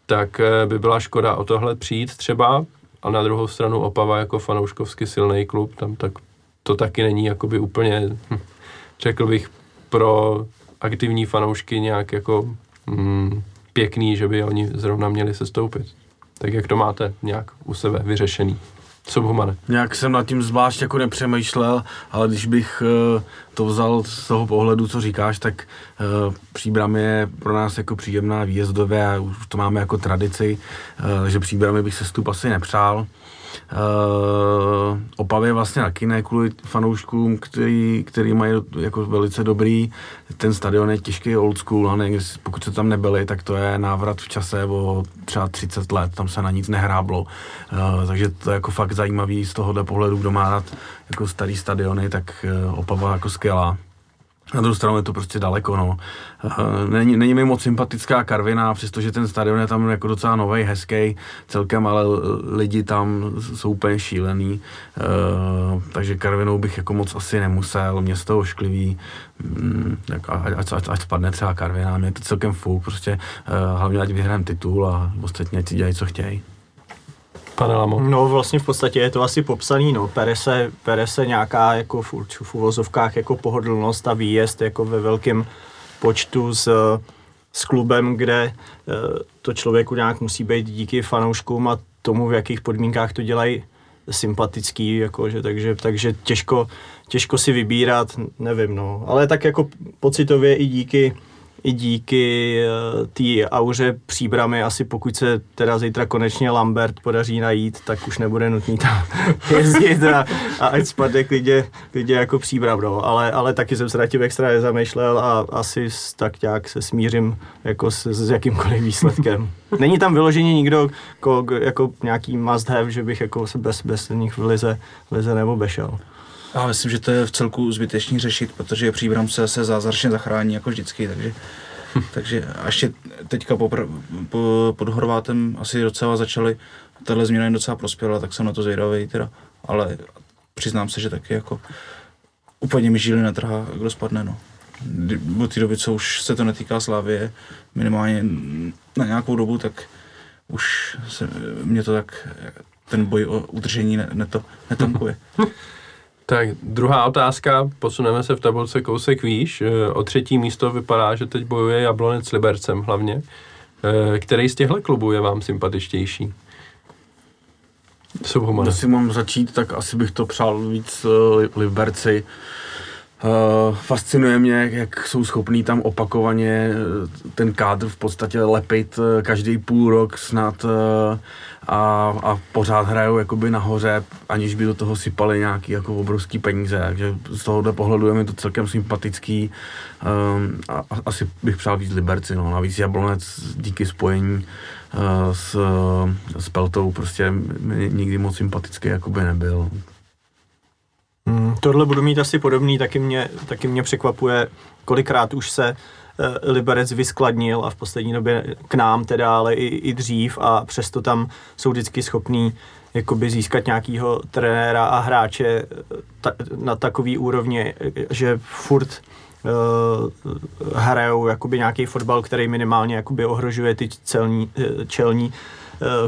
tak eh, by byla škoda o tohle přijít třeba, a na druhou stranu Opava jako fanouškovsky silný klub, tam tak to taky není jakoby úplně, hm, řekl bych, pro aktivní fanoušky nějak jako mm, pěkný, že by oni zrovna měli se stoupit. Tak jak to máte nějak u sebe vyřešený? Co Humane? Nějak jsem nad tím zvlášť jako nepřemýšlel, ale když bych uh, to vzal z toho pohledu, co říkáš, tak uh, příbram je pro nás jako příjemná výjezdové a už to máme jako tradici, uh, že příbramy bych se stup asi nepřál. Uh, Opavě vlastně taky ne kvůli fanouškům, který, který mají jako velice dobrý. Ten stadion je těžký old school, a ne, pokud se tam nebyli, tak to je návrat v čase o třeba 30 let, tam se na nic nehráblo. Uh, takže to je jako fakt zajímavý z tohohle pohledu, kdo má rád jako starý stadiony, tak uh, Opava jako skvělá. Na druhou stranu je to prostě daleko, no. Není, není mi moc sympatická Karvina, přestože ten stadion je tam jako docela nový, hezký celkem, ale lidi tam jsou úplně šílený. Uh, takže Karvinou bych jako moc asi nemusel, město ošklivý, mm, ať, ať, ať, spadne třeba Karvina, mě je to celkem fuk, prostě uh, hlavně ať vyhrám titul a ostatně ať si dělají, co chtějí pane Lamo? No vlastně v podstatě je to asi popsaný, no. Pere se, pere se nějaká jako v, v uvozovkách jako pohodlnost a výjezd jako ve velkém počtu s, s klubem, kde eh, to člověku nějak musí být díky fanouškům a tomu, v jakých podmínkách to dělají sympatický, jakože, takže, takže těžko, těžko si vybírat, nevím, no. Ale tak jako pocitově i díky i díky uh, té auře příbramy, asi pokud se teda zítra konečně Lambert podaří najít, tak už nebude nutný tam jezdit a, a ať spadne klidně, klidně jako příbram, no. ale, ale taky jsem se na tím extra nezamýšlel a asi tak nějak se smířím jako s, s jakýmkoliv výsledkem. Není tam vyloženě nikdo jako, jako nějaký must have, že bych jako se bez, bez nich v lize, lize nebo bešel. Já myslím, že to je v celku zbytečný řešit, protože příbram se, se zázračně zachrání jako vždycky, takže, takže a ještě teďka po, po, pod Horvátem asi docela začali, tahle změna jim docela prospěla, tak jsem na to zvědavý teda, ale přiznám se, že taky jako úplně mi žíly netrhá, kdo spadne, no. Od té doby, co už se to netýká Slávie, minimálně na nějakou dobu, tak už se, mě to tak, ten boj o udržení neto, netankuje. Tak druhá otázka, posuneme se v tabulce kousek výš. Eh, o třetí místo vypadá, že teď bojuje Jablonec s Libercem hlavně. Eh, který z těchto klubů je vám sympatičtější? Když si mám začít, tak asi bych to přál víc uh, Liberci. Uh, fascinuje mě, jak jsou schopní tam opakovaně ten kádr v podstatě lepit každý půl rok snad uh, a, a pořád hrajou jakoby nahoře, aniž by do toho sypali nějaký jako obrovský peníze, takže z tohohle pohledu je mi to celkem sympatický um, a, a asi bych přál víc Liberci, no. navíc Jablonec díky spojení uh, s, s Peltou prostě nikdy moc sympatický jakoby nebyl. Hmm, tohle budu mít asi podobný, taky mě, taky mě překvapuje, kolikrát už se Eh, Liberec vyskladnil a v poslední době k nám teda, ale i, i dřív a přesto tam jsou vždycky schopní jakoby získat nějakého trenéra a hráče eh, ta, na takový úrovni, že furt uh, hrajou jakoby nějaký fotbal, který minimálně jakoby ohrožuje ty celní, čelní Eh,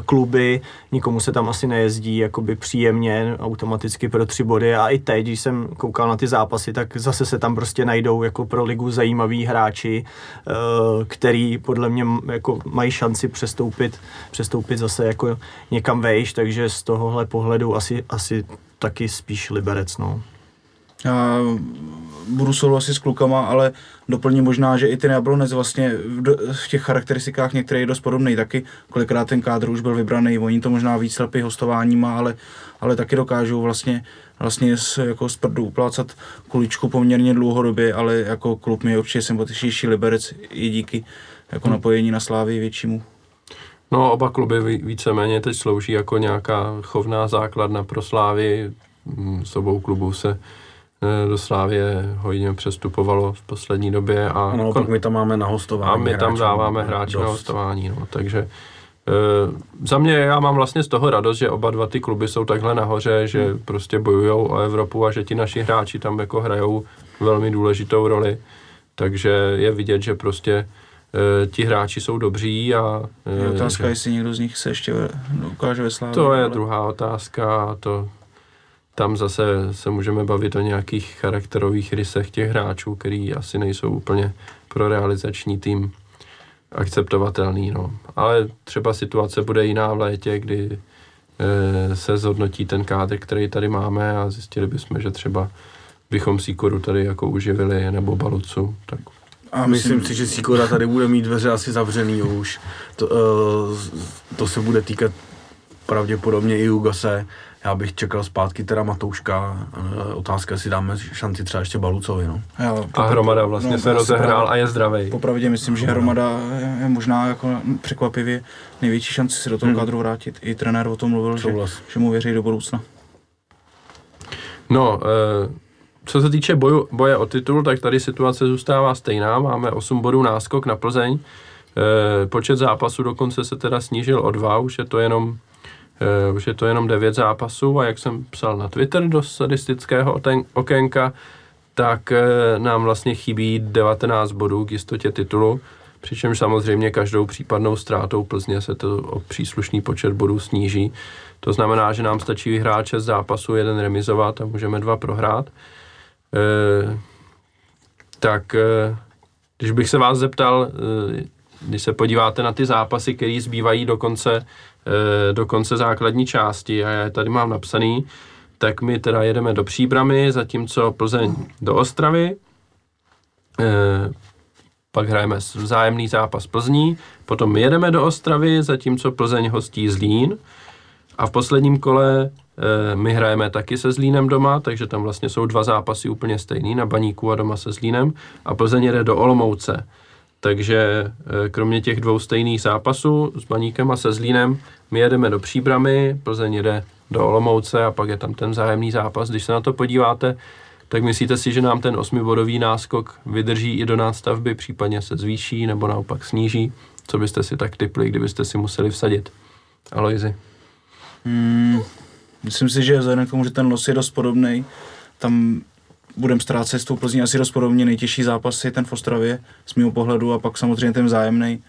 kluby, nikomu se tam asi nejezdí jakoby příjemně, automaticky pro tři body a i teď, když jsem koukal na ty zápasy, tak zase se tam prostě najdou jako pro ligu zajímaví hráči, eh, který podle mě jako mají šanci přestoupit, přestoupit zase jako někam vejš, takže z tohohle pohledu asi, asi taky spíš Liberec, no. Budu souhlasit s klukama, ale doplním možná, že i ten Jablonec vlastně v, v těch charakteristikách některý je dost podobný taky. Kolikrát ten kádr už byl vybraný, oni to možná víc lepí hostováníma, ale, ale taky dokážou vlastně vlastně s, jako z prdu uplácat kuličku poměrně dlouhodobě, ale jako klub mi je určitě sympatičnější Liberec i díky jako hmm. napojení na Slávy většímu. No, oba kluby víceméně teď slouží jako nějaká chovná základna pro Slávy. Mm, s obou klubů se do Slávě hodně přestupovalo v poslední době. A no, kon... my tam máme na hostování. A my tam dáváme hráče na hostování, no, takže e, za mě já mám vlastně z toho radost, že oba dva ty kluby jsou takhle nahoře, že hmm. prostě bojují o Evropu a že ti naši hráči tam jako hrajou velmi důležitou roli. Takže je vidět, že prostě Eh, ti hráči jsou dobří a... Je eh, otázka, že... jestli někdo z nich se ještě ukáže ve slávě. To je ale... druhá otázka, to tam zase se můžeme bavit o nějakých charakterových rysech těch hráčů, který asi nejsou úplně pro realizační tým akceptovatelný. No. Ale třeba situace bude jiná v létě, kdy e, se zhodnotí ten kádr, který tady máme a zjistili bychom, že třeba bychom Sikoru tady jako uživili nebo Balucu, tak a myslím, si, že Sikora tady bude mít dveře asi zavřený už. To, uh, to se bude týkat pravděpodobně i Ugase. Já bych čekal zpátky teda Matouška. Otázka, jestli dáme šanci třeba ještě Balucovi. No. Já, a Hromada vlastně no, se rozehrál a je zdravý. Popravdě myslím, že Hromada je možná jako překvapivě největší šanci se do toho hmm. kadru vrátit. I trenér o tom mluvil, že, že mu věří do budoucna. No, uh co se týče boju, boje o titul, tak tady situace zůstává stejná. Máme 8 bodů náskok na Plzeň. E, počet zápasů dokonce se teda snížil o dva, už je to jenom e, už je to jenom 9 zápasů a jak jsem psal na Twitter do statistického okénka, tak e, nám vlastně chybí 19 bodů k jistotě titulu, přičemž samozřejmě každou případnou ztrátou Plzně se to o příslušný počet bodů sníží. To znamená, že nám stačí vyhrát 6 zápasů, jeden remizovat a můžeme dva prohrát. Eh, tak eh, když bych se vás zeptal, eh, když se podíváte na ty zápasy, které zbývají do konce, do konce základní části, a já je tady mám napsaný, tak my teda jedeme do Příbramy, zatímco Plzeň do Ostravy, pak hrajeme vzájemný zápas Plzní, potom jedeme do Ostravy, zatímco Plzeň hostí Zlín a v posledním kole Eh, my hrajeme taky se Zlínem doma, takže tam vlastně jsou dva zápasy úplně stejný, na Baníku a doma se Zlínem. A Plzeň jede do Olomouce. Takže eh, kromě těch dvou stejných zápasů s Baníkem a se Zlínem, my jedeme do Příbramy, Plzeň jede do Olomouce a pak je tam ten vzájemný zápas. Když se na to podíváte, tak myslíte si, že nám ten osmibodový náskok vydrží i do nástavby, případně se zvýší nebo naopak sníží? Co byste si tak typli, kdybyste si museli vsadit? Aloizi. Hmm, Myslím si, že vzhledem k tomu, že ten los je dost podobný, tam budeme ztrácet s tou Plzní asi dost podobně. Nejtěžší zápas je ten v Ostravě z mého pohledu a pak samozřejmě ten vzájemný.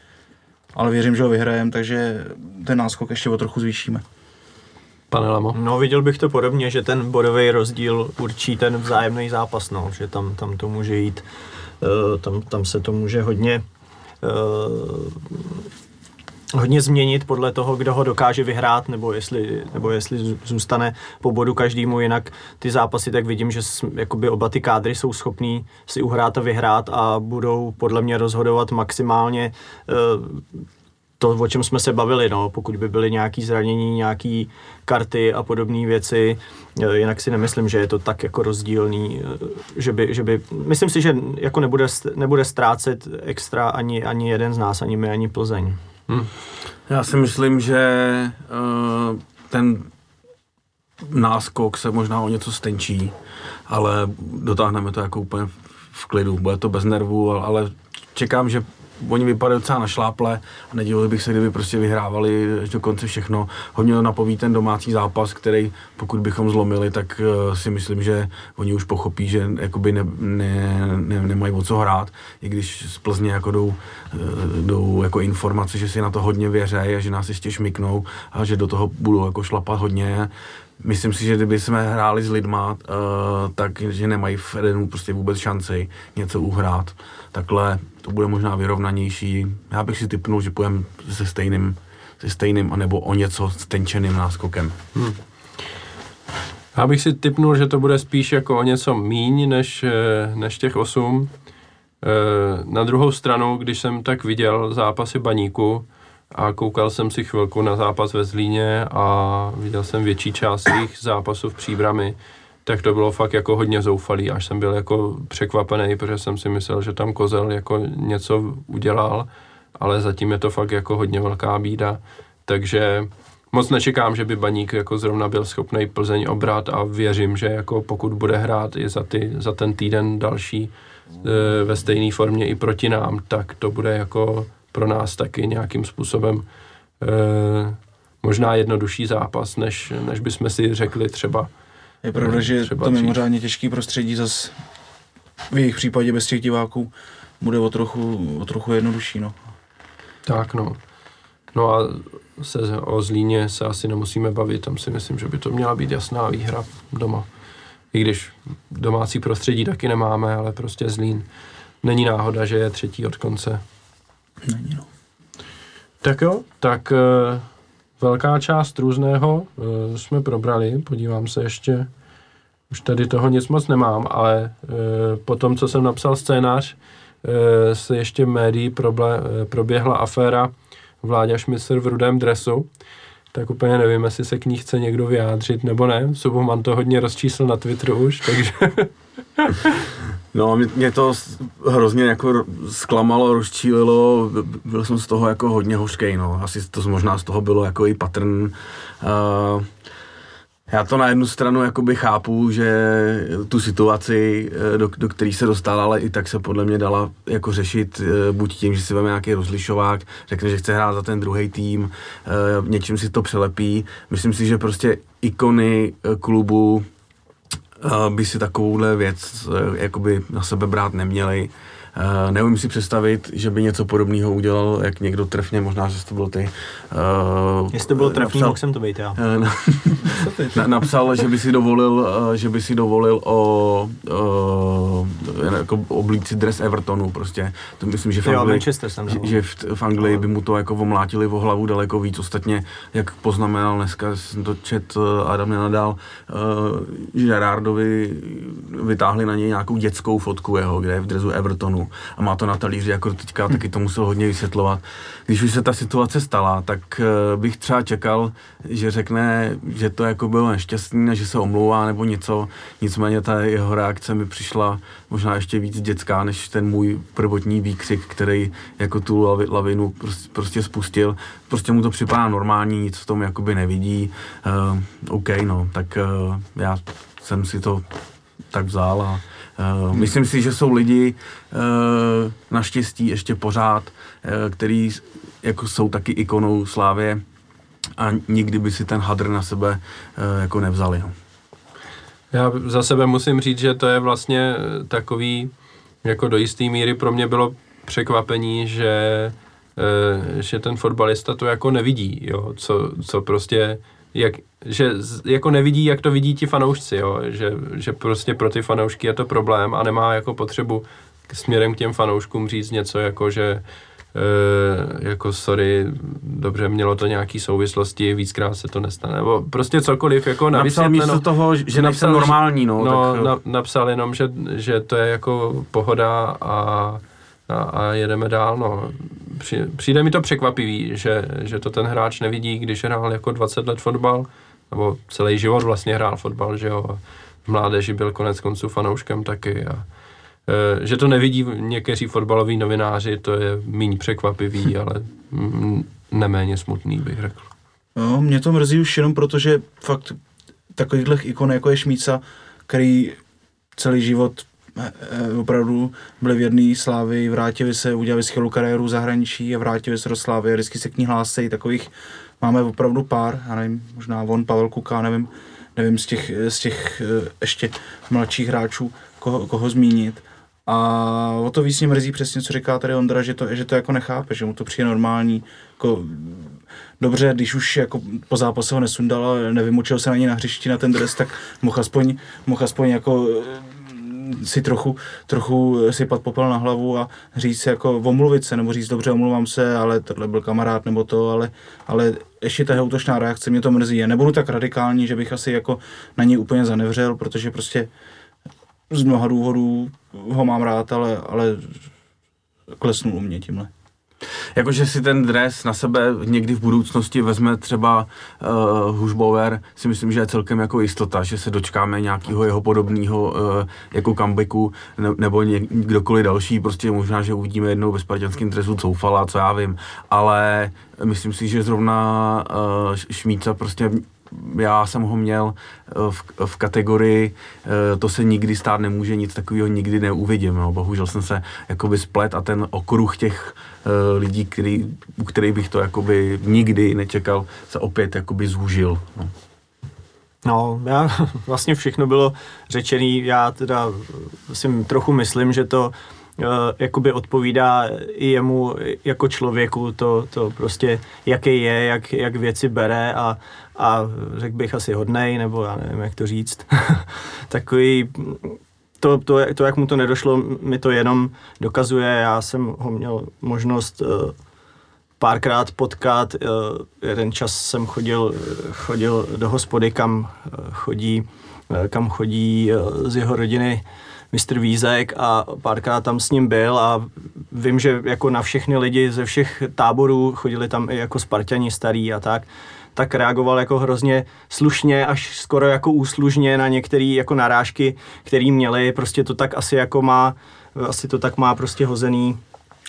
Ale věřím, že ho vyhrajeme, takže ten náskok ještě o trochu zvýšíme. Pane Lamo? No viděl bych to podobně, že ten bodový rozdíl určí ten vzájemný zápas, no, že tam, tam to může jít, uh, tam, tam se to může hodně uh, hodně změnit podle toho, kdo ho dokáže vyhrát, nebo jestli, nebo jestli zůstane po bodu každému, jinak ty zápasy, tak vidím, že jakoby oba ty kádry jsou schopní si uhrát a vyhrát a budou podle mě rozhodovat maximálně uh, to, o čem jsme se bavili, no, pokud by byly nějaké zranění, nějaké karty a podobné věci, eh, jinak si nemyslím, že je to tak jako rozdílný, eh, že by, že by myslím si, že jako nebude, nebude ztrácet extra ani, ani jeden z nás, ani my, ani Plzeň. Hmm. Já si myslím, že uh, ten náskok se možná o něco stenčí, ale dotáhneme to jako úplně v klidu. Bude to bez nervů, ale čekám, že oni vypadají docela na šláple a nedivil bych se, kdyby prostě vyhrávali až do konce všechno. Hodně napoví ten domácí zápas, který pokud bychom zlomili, tak uh, si myslím, že oni už pochopí, že jakoby ne, ne, ne, nemají o co hrát, i když z Plzně jako jdou, uh, jdou jako informace, že si na to hodně věřejí a že nás ještě šmiknou a že do toho budou jako šlapat hodně. Myslím si, že kdyby jsme hráli s lidma, uh, tak že nemají v Edenu prostě vůbec šanci něco uhrát. Takhle to bude možná vyrovnanější. Já bych si typnul, že půjdeme se stejným, se stejným anebo o něco stenčeným náskokem. Hmm. Já bych si typnul, že to bude spíš jako o něco míň než, eh, než těch osm. Eh, na druhou stranu, když jsem tak viděl zápasy baníku a koukal jsem si chvilku na zápas ve Zlíně a viděl jsem větší část jejich zápasů v příbrami, tak to bylo fakt jako hodně zoufalý, až jsem byl jako překvapený, protože jsem si myslel, že tam Kozel jako něco udělal, ale zatím je to fakt jako hodně velká bída, takže moc nečekám, že by Baník jako zrovna byl schopný Plzeň obrat a věřím, že jako pokud bude hrát i za, ty, za ten týden další e, ve stejné formě i proti nám, tak to bude jako pro nás taky nějakým způsobem e, možná jednodušší zápas, než, než bychom si řekli třeba Je pravda, že třeba to mimořádně těžký prostředí zas v jejich případě bez těch diváků bude o trochu, o trochu jednodušší, no. Tak no. No a se, o Zlíně se asi nemusíme bavit, tam si myslím, že by to měla být jasná výhra doma. I když domácí prostředí taky nemáme, ale prostě Zlín není náhoda, že je třetí od konce. Není, no. Tak jo, tak e, velká část různého e, jsme probrali, podívám se ještě, už tady toho nic moc nemám, ale e, po tom, co jsem napsal scénář, e, se ještě médií proble, proběhla aféra Vláďa Šmicer v rudém dresu, tak úplně nevím, jestli se k ní chce někdo vyjádřit nebo ne. Subhoman to hodně rozčísl na Twitteru už, takže No, mě, mě to hrozně jako zklamalo, rozčílilo, byl jsem z toho jako hodně hořkej, no. Asi to možná z toho bylo jako i patrn. Uh, já to na jednu stranu jakoby chápu, že tu situaci, eh, do, do které se dostal, ale i tak se podle mě dala jako řešit eh, buď tím, že si veme nějaký rozlišovák, řekne, že chce hrát za ten druhý tým, eh, něčím si to přelepí. Myslím si, že prostě ikony klubu by si takovouhle věc jakoby na sebe brát neměli. Uh, neumím si představit, že by něco podobného udělal, jak někdo trefně, možná, že to byl ty. Uh, Jestli to bylo trefný, napsal- mohl jsem to být já. Eh, na, na, napsal, že by si dovolil, eh, že by si dovolil o, o jako oblíci dres Evertonu prostě. To myslím, že v Jo, Anglii, Manchester jsem že, že v, v Anglii by mu to jako omlátili o hlavu daleko víc. Ostatně, jak poznamenal dneska, jsem to čet, eh, Adam nenadal, uh, Gerardovi vytáhli na něj nějakou dětskou fotku jeho, kde je v dresu Evertonu a má to na talíři, jako teďka taky to musel hodně vysvětlovat. Když už se ta situace stala, tak eh, bych třeba čekal, že řekne, že to jako bylo nešťastný a že se omlouvá nebo něco. Nicméně ta jeho reakce mi přišla možná ještě víc dětská, než ten můj prvotní výkřik, který jako tu lavi, lavinu prostě, prostě spustil. Prostě mu to připadá normální, nic v tom jakoby nevidí. Uh, OK, no, tak uh, já jsem si to tak vzal a uh, myslím si, že jsou lidi uh, naštěstí ještě pořád, uh, který jako jsou taky ikonou Slávě a nikdy by si ten hadr na sebe uh, jako nevzali. No. Já za sebe musím říct, že to je vlastně takový, jako do jisté míry pro mě bylo překvapení, že, že ten fotbalista to jako nevidí, jo, co, co prostě, jak, že jako nevidí, jak to vidí ti fanoušci, jo, že, že prostě pro ty fanoušky je to problém a nemá jako potřebu k- směrem k těm fanouškům říct něco jako, že e, jako sorry, dobře, mělo to nějaký souvislosti, víckrát se to nestane, nebo prostě cokoliv, jako na Napsal místo toho, že Napsal, normální, no, No, tak, na, napsal jenom, že, že to je jako pohoda a, a, a jedeme dál, no. Při, přijde mi to překvapivý, že, že to ten hráč nevidí, když hrál jako 20 let fotbal, nebo celý život vlastně hrál fotbal, že jo, v mládeži byl konec konců fanouškem taky a e, že to nevidí někteří fotbaloví novináři, to je méně překvapivý, ale mm, neméně smutný, bych řekl. No, mě to mrzí už jenom proto, že fakt takovýchhle ikon jako je Šmíca, který celý život opravdu byli věrný Slávy, vrátili se, udělali skvělou kariéru zahraničí a vrátili se do Slávy, vždycky se k ní hlásí, takových máme opravdu pár, já nevím, možná on, Pavel Kuka, nevím, nevím z těch, z těch eh, ještě mladších hráčů, koho, koho zmínit. A o to víc mě mrzí přesně, co říká tady Ondra, že to, že to jako nechápe, že mu to přijde normální. Jako, dobře, když už jako po zápase ho nesundal a nevymočil se na na hřišti na ten dres, tak mohl aspoň, mohl aspoň jako eh, si trochu, trochu sypat popel na hlavu a říct jako omluvit se, nebo říct dobře, omluvám se, ale tohle byl kamarád nebo to, ale, ale ještě ta útočná reakce mě to mrzí. Já nebudu tak radikální, že bych asi jako na ní úplně zanevřel, protože prostě z mnoha důvodů ho mám rád, ale, ale klesnul u mě tímhle. Jakože si ten dres na sebe někdy v budoucnosti vezme třeba uh, Hušbauer, si myslím, že je celkem jako jistota, že se dočkáme nějakého jeho podobného uh, jako comebacku ne, nebo ně, kdokoliv další, prostě možná, že uvidíme jednou ve spartianském dresu Coufala, co já vím, ale myslím si, že zrovna uh, Šmíca prostě já jsem ho měl eh, v, v kategorii, eh, to se nikdy stát nemůže, nic takového nikdy neuvidím. No. Bohužel jsem se jakoby splet a ten okruh těch uh, lidí, který, u kterých bych to jakoby nikdy nečekal, se opět jakoby zúžil. No. No, já, vlastně všechno bylo řečený, já teda si trochu myslím, že to uh, jakoby odpovídá i jemu jako člověku, to, to prostě, jaký je, jak, jak věci bere a, a řekl bych asi hodnej, nebo já nevím, jak to říct. Takový, to, to, to, jak mu to nedošlo, mi to jenom dokazuje. Já jsem ho měl možnost uh, párkrát potkat. Uh, jeden čas jsem chodil, chodil do hospody, kam uh, chodí, kam chodí z jeho rodiny mistr Vízek a párkrát tam s ním byl a vím, že jako na všechny lidi ze všech táborů chodili tam i jako Spartani starý a tak, tak reagoval jako hrozně slušně, až skoro jako úslužně na některé jako narážky, které měli, prostě to tak asi jako má, asi to tak má prostě hozený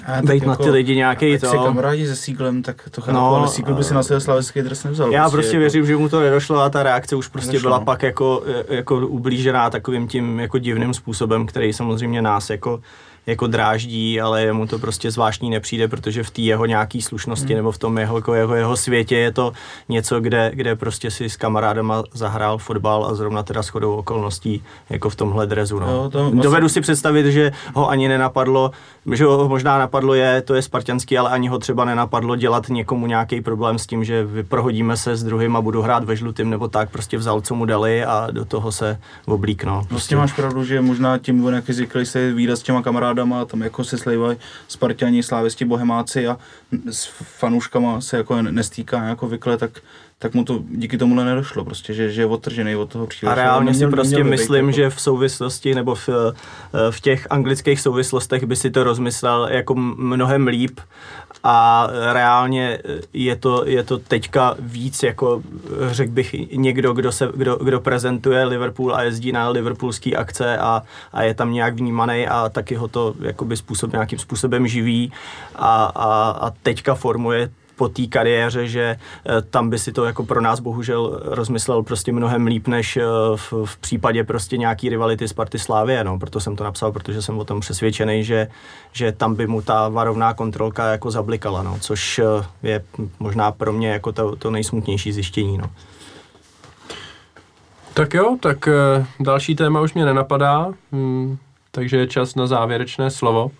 a být jako, na ty lidi nějaký to. Si kamarádi se Sieglem, tak to chápu, no, ale Siegel by si na své slavický dres nevzal. Já prostě, prostě jako... věřím, že mu to nedošlo a ta reakce už prostě nedošlo. byla pak jako, jako ublížená takovým tím jako divným způsobem, který samozřejmě nás jako jako dráždí, ale jemu to prostě zvláštní nepřijde, protože v té jeho nějaký slušnosti hmm. nebo v tom jeho, jako jeho, jeho světě je to něco, kde, kde prostě si s kamarádama zahrál fotbal a zrovna teda shodou okolností jako v tomhle drezu. No. Jo, to Dovedu si představit, že ho ani nenapadlo, že ho možná napadlo je, to je spartianský, ale ani ho třeba nenapadlo dělat někomu nějaký problém s tím, že prohodíme se s druhým a budu hrát ve žlutým nebo tak, prostě vzal, co mu dali a do toho se oblíkno. Prostě. prostě máš pravdu, že možná tím on jaký zvykli se výraz s těma kamarádama, tam jako se slejvají Spartani, slávisti, bohemáci a s fanouškama se jako nestýká jako vykle, tak tak mu to díky tomu nedošlo, prostě, že, že je odtržený od toho příliš. A reálně neměl, si prostě myslím, jako... že v souvislosti nebo v, v těch anglických souvislostech by si to rozmyslel jako mnohem líp a reálně je to, je to teďka víc jako řekl bych někdo, kdo, se, kdo, kdo prezentuje Liverpool a jezdí na liverpoolský akce a, a je tam nějak vnímaný a taky ho to jakoby způsob, nějakým způsobem živí a, a, a teďka formuje po té kariéře, že eh, tam by si to jako pro nás bohužel rozmyslel prostě mnohem líp, než eh, v, v případě prostě nějaký rivality Sparty Slávie, no, proto jsem to napsal, protože jsem o tom přesvědčený, že, že tam by mu ta varovná kontrolka jako zablikala, no, což eh, je možná pro mě jako to, to nejsmutnější zjištění, no. Tak jo, tak další téma už mě nenapadá, hmm, takže je čas na závěrečné slovo.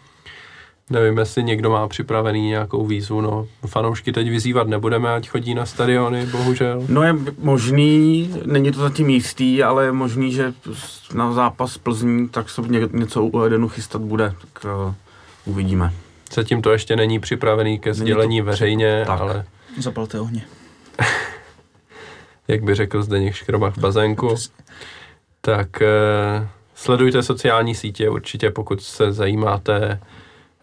Nevím, jestli někdo má připravený nějakou výzvu, no. Fanoušky teď vyzývat nebudeme, ať chodí na stadiony, bohužel. No je možný, není to zatím jistý, ale je možný, že na zápas Plzní tak se něco u Edenu chystat bude, tak uh, uvidíme. Zatím to ještě není připravený ke sdělení to... veřejně, tak. ale... Zapalte ohně. Jak by řekl Zdeněk Škroba v bazénku. tak uh, sledujte sociální sítě určitě, pokud se zajímáte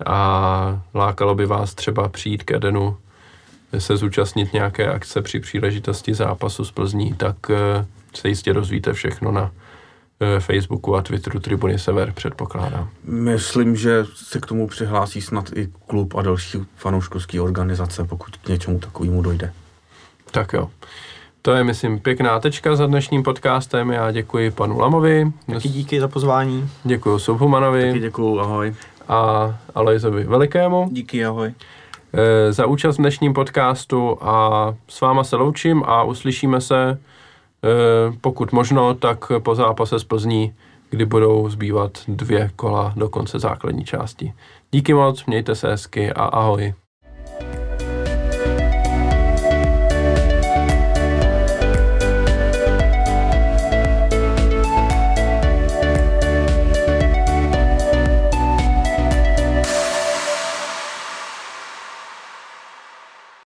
a lákalo by vás třeba přijít k Edenu, se zúčastnit nějaké akce při příležitosti zápasu z Plzní, tak eh, se jistě dozvíte všechno na eh, Facebooku a Twitteru Tribuny Sever, předpokládám. Myslím, že se k tomu přihlásí snad i klub a další fanouškovské organizace, pokud k něčemu takovému dojde. Tak jo. To je, myslím, pěkná tečka za dnešním podcastem. Já děkuji panu Lamovi. Taky díky za pozvání. Děkuji Subhumanovi. Taky děkuji, ahoj a Alojzovi Velikému. Díky, ahoj. E, za účast v dnešním podcastu a s váma se loučím a uslyšíme se, e, pokud možno, tak po zápase z Plzní, kdy budou zbývat dvě kola do konce základní části. Díky moc, mějte se hezky a ahoj.